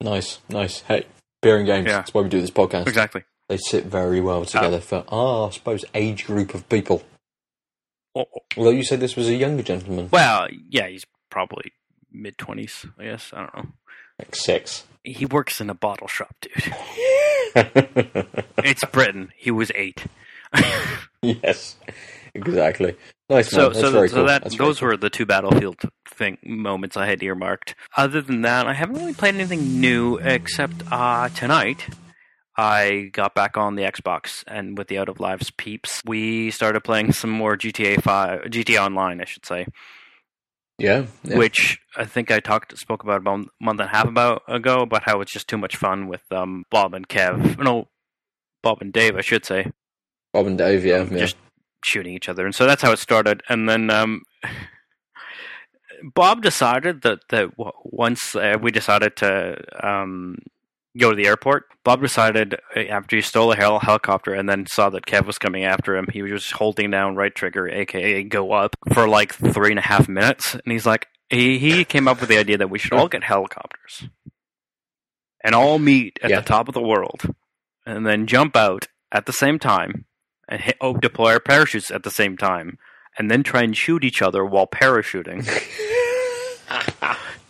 Nice, nice. Hey, beer and games. Yeah. That's why we do this podcast. Exactly. They sit very well together for, ah, I suppose, age group of people. Although you said this was a younger gentleman, Well, yeah, he's probably mid twenties. I guess I don't know. like six. He works in a bottle shop, dude. It's Britain. He was eight. yes, exactly. Nice. so so, so cool. that That's those cool. were the two battlefield thing moments I had earmarked. Other than that, I haven't really played anything new except uh, tonight. I got back on the Xbox and with the Out of Lives peeps, we started playing some more GTA Five, GTA Online, I should say. yeah, yeah. which I think I talked spoke about about a month and a half about ago about how it's just too much fun with um, Bob and Kev. No, Bob and Dave, I should say, Bob and Dave. Yeah, yeah. just shooting each other, and so that's how it started. And then um, Bob decided that that once uh, we decided to um, go to the airport, Bob decided uh, after he stole a hel- helicopter and then saw that Kev was coming after him, he was just holding down right trigger, aka go up, for like three and a half minutes, and he's like, he he came up with the idea that we should all get helicopters and all meet at Yeah. the top of the world, and then jump out at the same time and hit, oh, deploy our parachutes at the same time, and then try and shoot each other while parachuting.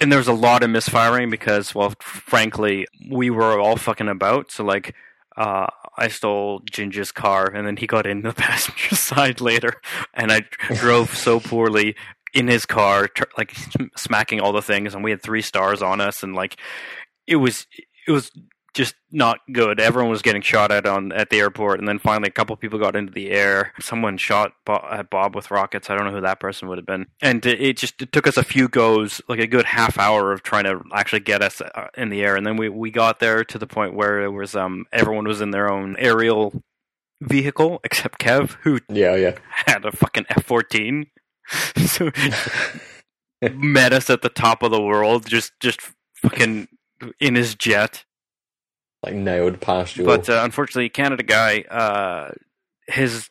and there was a lot of misfiring because, well, frankly, we were all fucking about. So, like, uh, I stole Ginger's car, and then he got in the passenger side later, and I drove so poorly in his car, like smacking all the things, and we had three stars on us, and like, it was it was just not good. Everyone was getting shot at on at the airport, and then finally a couple people got into the air. Someone shot Bob, at Bob with rockets. I don't know who that person would have been. And it, it just it took us a few goes, like a good half hour of trying to actually get us uh, in the air. And then we we got there to the point where it was um everyone was in their own aerial vehicle except Kev, who yeah, yeah. had a fucking F fourteen. so met us at the top of the world, just just fucking in his jet. Like nailed past you. But uh, unfortunately, Canada guy, uh, his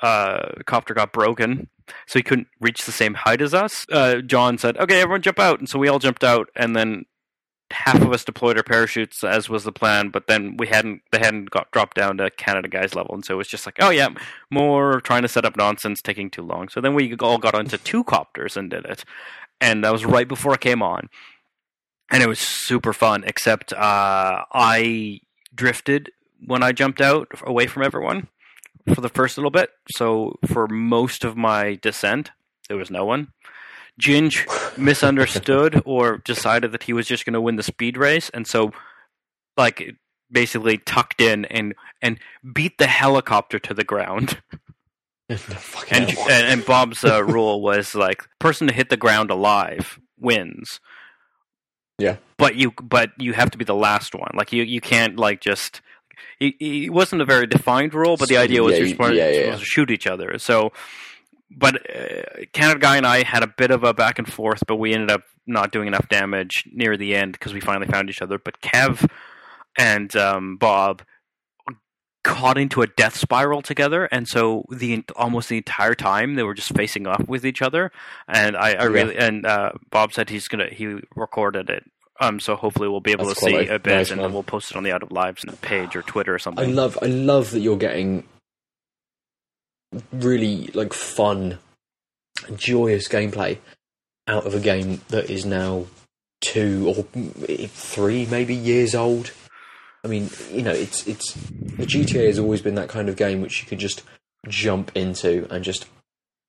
uh, copter got broken, so he couldn't reach the same height as us. Uh, John said, "Okay, everyone jump out," and so we all jumped out, and then half of us deployed our parachutes as was the plan. But then we hadn't, they hadn't got dropped down to Canada guy's level, and so it was just like, "Oh yeah, more trying to set up nonsense, taking too long." So then we all got onto two copters and did it, and that was right before I came on and it was super fun. Except uh, I drifted when I jumped out away from everyone for the first little bit. So for most of my descent, there was no one. Ginge misunderstood or decided that he was just going to win the speed race, and so like basically tucked in and and beat the helicopter to the ground. And and, and Bob's uh, rule was like person to hit the ground alive wins. Yeah. But you but you have to be the last one. Like you you can't like just. It, it wasn't a very defined rule, but the idea was Yeah, you're supposed, yeah, yeah, supposed to shoot each other. So, but uh, Canada Guy and I had a bit of a back and forth, but we ended up not doing enough damage near the end because we finally found each other. But Kev and um, Bob caught into a death spiral together, and so the almost the entire time they were just facing off with each other. And I, I really and uh, Bob said he's gonna he recorded it. Um, so hopefully we'll be able That's to see a bit, Nice and one. we'll post it on the Out of Lives page or Twitter or something. I love I love that you're getting really like fun, joyous gameplay out of a game that is now two or three maybe years old. I mean, you know, it's it's the GTA has always been that kind of game which you could just jump into and just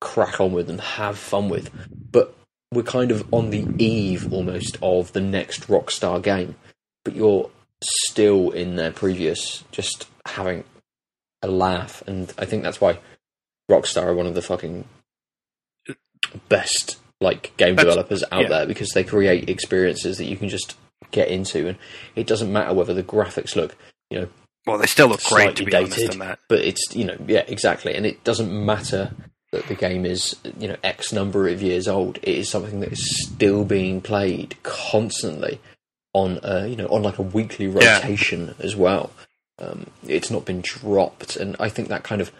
crack on with and have fun with. But we're kind of on the eve almost of the next Rockstar game. But you're still in their previous just having a laugh and I think that's why Rockstar are one of the fucking best like game That's- developers out yeah. there because they create experiences that you can just get into and it doesn't matter whether the graphics look you know well, they still look great to be honest dated. in that. but it's you know yeah exactly and it doesn't matter that the game is you know x number of years old it is something that is still being played constantly on a you know on like a weekly Yeah. rotation as well um, it's not been dropped and i think that kind of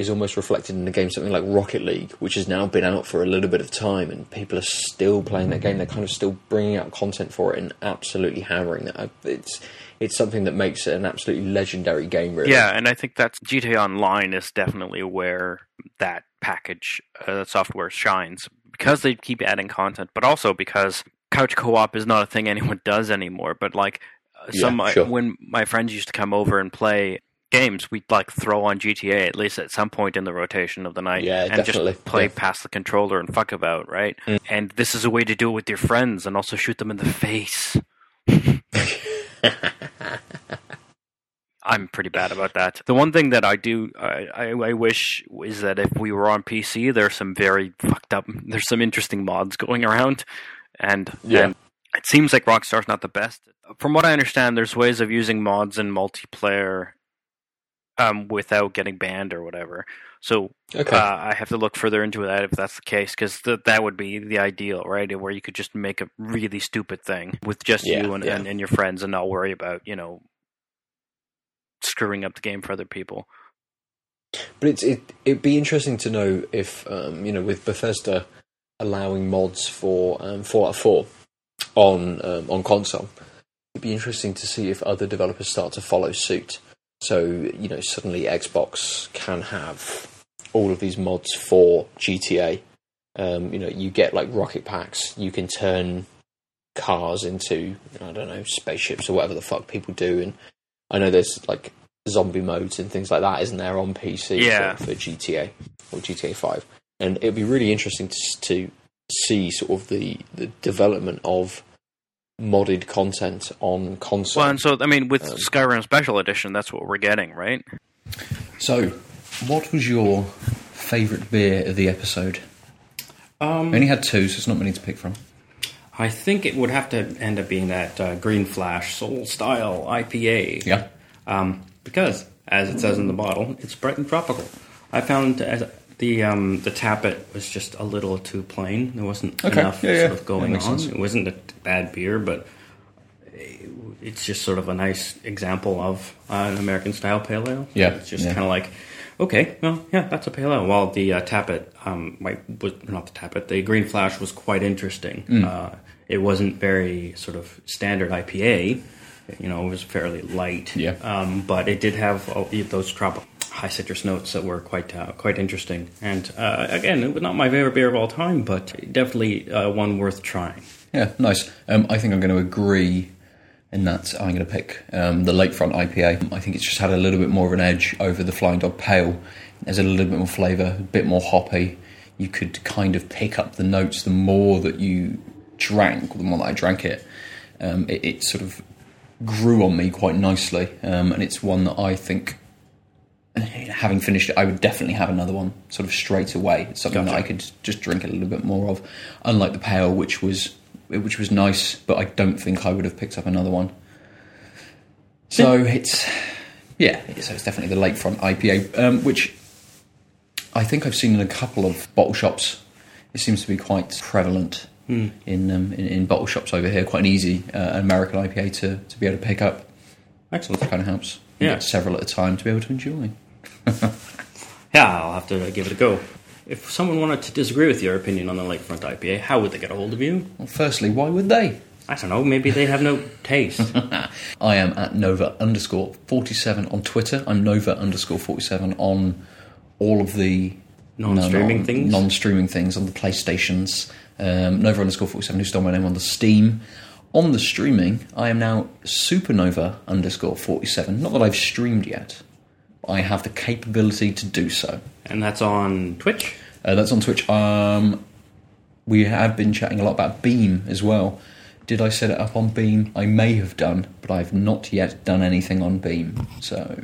is almost reflected in a game something like rocket league which has now been out for a little bit of time and people are still playing that game they're kind of still bringing out content for it and absolutely hammering it I- it's it's something that makes it an absolutely legendary game really Yeah, and I think that's GTA Online is definitely where that package uh, software shines because they keep adding content, but also because couch co-op is not a thing anyone does anymore. But like uh, some Yeah, sure. when my friends used to come over and play games, we'd like throw on GTA at least at some point in the rotation of the night, Yeah, and definitely. just play Yeah. past the controller and fuck about, right? Mm. And this is a way to do it with your friends and also shoot them in the face. I'm pretty bad about that. The one thing that I do, I, I, I wish is that if we were on PC, there's some very fucked up, there's some interesting mods going around, and Yeah. and it seems like Rockstar's not the best. From what I understand, there's ways of using mods in multiplayer, um, without getting banned or whatever. So okay uh, I have to look further into that if that's the case, because th- that would be the ideal, right? Where you could just make a really stupid thing with just Yeah, you and, yeah. and, and your friends, and not worry about you know screwing up the game for other people. But it's it it'd be interesting to know if um, you know with Bethesda allowing mods for um, Fallout Four on um, on console, it'd be interesting to see if other developers start to follow suit. So you know suddenly Xbox can have all of these mods for GTA. Um, you know you get like rocket packs. You can turn cars into I don't know spaceships or whatever the fuck people do. And I know there's like zombie modes and things like that, isn't there, on PC Yeah. for, for GTA or GTA Five? And it'd be really interesting to, to see sort of the the development of modded content on console. Well, and so I mean, with Um, Skyrim Special Edition, that's what we're getting, right? So, what was your favourite beer of the episode? Um, We only had two, so it's not many to pick from. I think it would have to end up being that uh, Green Flash Soul Style IPA. Yeah. Um, because, as it says in the bottle, it's bright and tropical. I found as the um, the Tap It was just a little too plain. There wasn't Okay. enough Yeah, yeah. sort of going on. sense. It wasn't a bad beer, but it's just sort of a nice example of uh, an American style pale ale. Yeah, it's just yeah. kind of like. Okay, well, yeah, that's a pale ale. While the uh, Tap It, um, might, was not the Tap It, the green flash was quite interesting. Mm. Uh, it wasn't very sort of standard IPA. You know, it was fairly light. Yeah. Um, but it did have uh, those tropical high citrus notes that were quite uh, quite interesting. And uh, again, it was not my favorite beer of all time, but definitely uh, one worth trying. Yeah, nice. Um, I think I'm going to agree in that I'm going to pick um, the Lakefront IPA. I think it's just had a little bit more of an edge over the Flying Dog Pale. There's a little bit more flavour, a bit more hoppy. You could kind of pick up the notes the more that you drank, the more that I drank it. Um, it, it sort of grew on me quite nicely, um, and it's one that I think, having finished it, I would definitely have another one sort of straight away. It's something that I could just drink a little bit more of, unlike the pale, which was which was nice, but I don't think I would have picked up another one. So it's yeah, so it's definitely the lakefront IPA, um, which I think I've seen in a couple of bottle shops. It seems to be quite prevalent in, um, in in bottle shops over here. Quite an easy uh, American IPA to, to be able to pick up. Excellent. Kind of helps. Yeah. several at a time to be able to enjoy. Yeah, I'll have to give it a go. If someone wanted to disagree with your opinion on the Lakefront IPA, how would they get a hold of you? Well, firstly, why would they? I don't know. Maybe they have no taste. I am at Nova underscore 47 on Twitter. I'm Nova underscore 47 on all of the Non-streaming non- things? Non-streaming things on the PlayStations. Um, Nova underscore 47, who stole my name on the Steam. On the streaming, I am now Supernova underscore 47. Not that I've streamed yet. I have the capability to do so. and that's on Twitch. Uh, that's on Twitch. Um, we have been chatting a lot about Beam as well. Did I set it up on Beam? I may have done, but I've not yet done anything on Beam. So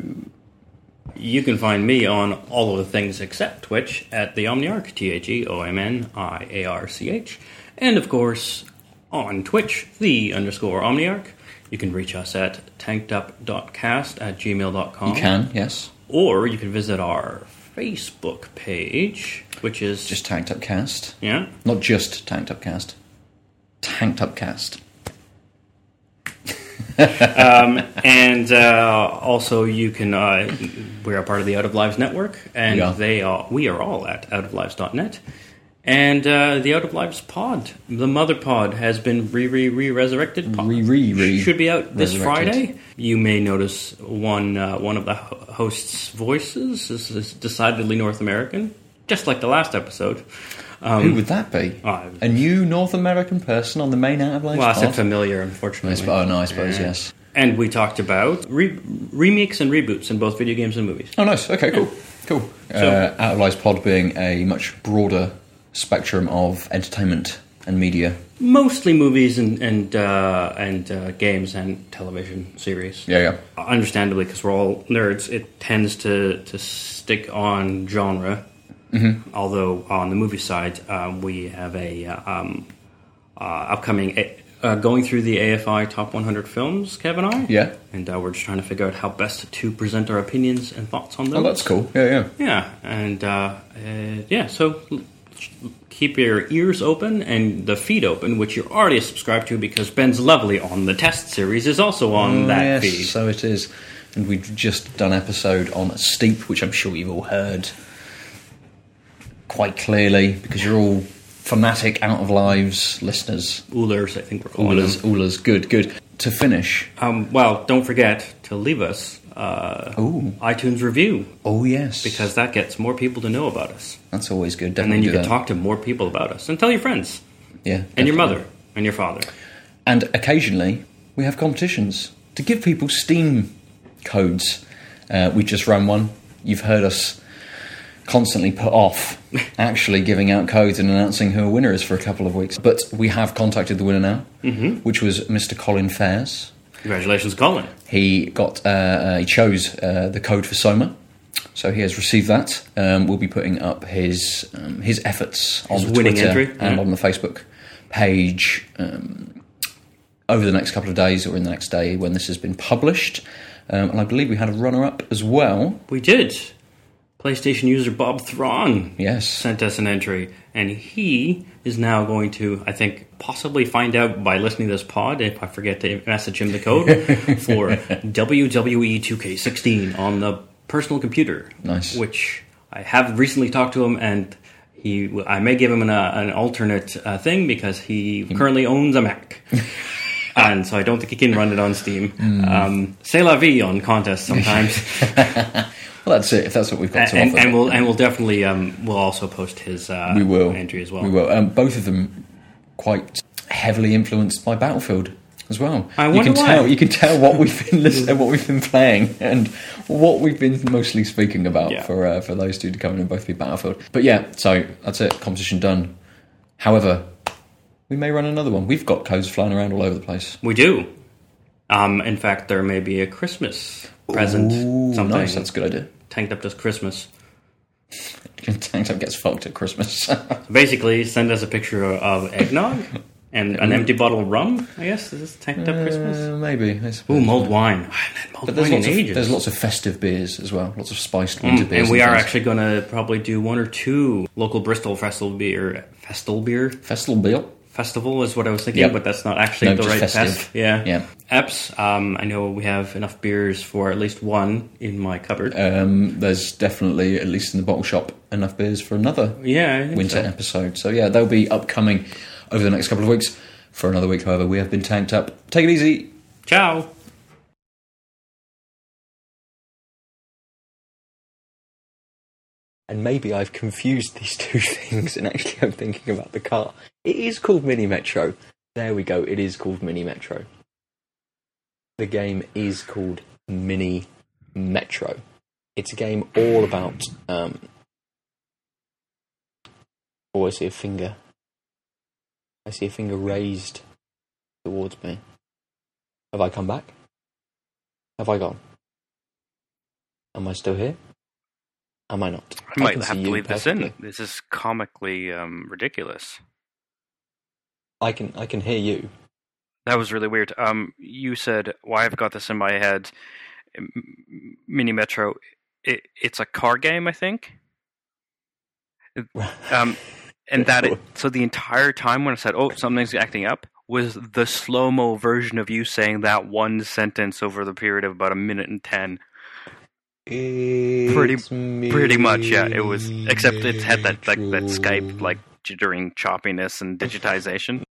You can find me on all of the things except Twitch at the Omniarch, T H E O M N I A R C H. And of course, on Twitch, the underscore Omniarch. You can reach us at tankedup.cast at gmail.com. you can, yes, Or you can visit our Facebook page, which is just tanked up cast, yeah. not just tanked up cast, tanked up cast. and uh, also you can uh, we're a part of the out of lives network and We are. they are we are all at outoflives.net and uh, the out of lives pod the mother pod has been re re re resurrected pod. Re- re- re- should be out this friday you may notice one uh, one of the hosts voices is, is decidedly north american just like the last episode Who would that be? uh, A new North American person on the main Out of Lives well i said pod? familiar unfortunately oh no, I suppose Yeah. yes. and we talked about re- remakes and reboots in both video games and movies Oh, nice. Okay, cool, cool. So- uh, Out of Lives Pod being a much broader spectrum of entertainment and media. mostly movies and and uh, and uh, games and television series. Yeah, yeah. Understandably, because we're all nerds, it tends to to stick on genre. Mm-hmm. Although on the movie side, um, we have a uh, um, uh, upcoming. A- uh, going through the AFI top 100 films, Kev and I. Yeah. And uh, we're just trying to figure out how best to present our opinions and thoughts on those. Oh, that's cool. Yeah, yeah. Yeah, and uh, uh, yeah, so keep your ears open and the feed open, which you're already subscribed to because Ben's Lovely on the test series is also on that yes, feed. so it is. And we've just done episode on Steep, which I'm sure you've all heard quite clearly because you're all fanatic Out of Lives listeners. Oolers, I think we're calling Oolers, them. Oolers, good, good. To finish, Um, well, don't forget to leave us uh, Ooh. iTunes review oh yes, because that gets more people to know about us, that's always good. and then you can that. talk to more people about us and tell your friends yeah, and your mother and your father. And occasionally we have competitions to give people Steam codes. Uh, we just ran one. You've heard us constantly put off actually giving out codes and announcing who a winner is for a couple of weeks. But we have contacted the winner now, mm-hmm. which was Mr. Colin Fairs. Congratulations, Colin. He got uh, uh, he chose uh, the code for Soma. So he has received that. Um, we'll be putting up his um, his efforts on His the winning Twitter entry, and yeah. on the Facebook page um, over the next couple of days or in the next day when this has been published. Um, and I believe we had a runner up as well. We did. PlayStation user Bob Thrawn Yes. sent us an entry, and he is now going to, I think, possibly find out by listening to this pod if I forget to message him the code for WWE 2K16 on the personal computer. Nice. Which I have recently talked to him, and he, I may give him an, uh, an alternate uh, thing because he currently owns a Mac. And so I don't think he can run it on Steam. Hmm. Um, c'est la vie on contests sometimes. Well, that's it. If that's what we've got to offer, and we'll and we'll definitely um, we'll also post his uh, we will entry as well. We will. Um, both of them quite heavily influenced by Battlefield as well. I you can why. tell. You can tell what we've been listening, what we've been playing, and what we've been mostly speaking about Yeah. for uh, for those two to come in and both be Battlefield. But yeah, so that's it. Competition done. However, we may run another one. We've got codes flying around all over the place. We do. Um, in fact, there may be a Christmas present. Ooh, something nice. That's a good idea. Tanked up this Christmas. Tank Top gets fucked at Christmas. Basically, send us a picture of eggnog And an empty bottle of rum, I guess. Is this tanked up Christmas? Uh, maybe. I suppose. Ooh, mulled wine. But there's wine in lots, of, ages. there's lots of festive beers as well. Lots of spiced winter Mm, beers. and we are things. actually going to probably do one or two local Bristol festival beer. Festal beer Festival beer. Festival is what I was thinking, Yep. but that's not actually No, the right festive. fest. Yeah. Yeah. Eps. Um, I know we have enough beers for at least one in my cupboard. Um, there's definitely, at least in the bottle shop, enough beers for another yeah. Winter so. episode. So yeah, they'll be upcoming over the next couple of weeks. For another week, however, we have been tanked up. Take it easy. Ciao. And maybe I've confused these two things, and actually I'm thinking about the car. It is called Mini Metro. There we go. It is called Mini Metro. The game is called Mini Metro. It's a game all about. Um, oh, I see a finger. I see a finger raised towards me. Have I come back? Have I gone? Am I still here? Am I not? I might have to leave this in. This is comically um, ridiculous. I can I can hear you. That was really weird. Um, you said, "Why I've got this in my head." Mini Metro. It, it's a car game, I think. Um, and that it, so the entire time when I said, "Oh, something's acting up," was the slow mo version of you saying that one sentence over the period of about a minute and ten. Pretty- Pretty much, yeah. It was except it had that like that Skype like jittering choppiness and digitization.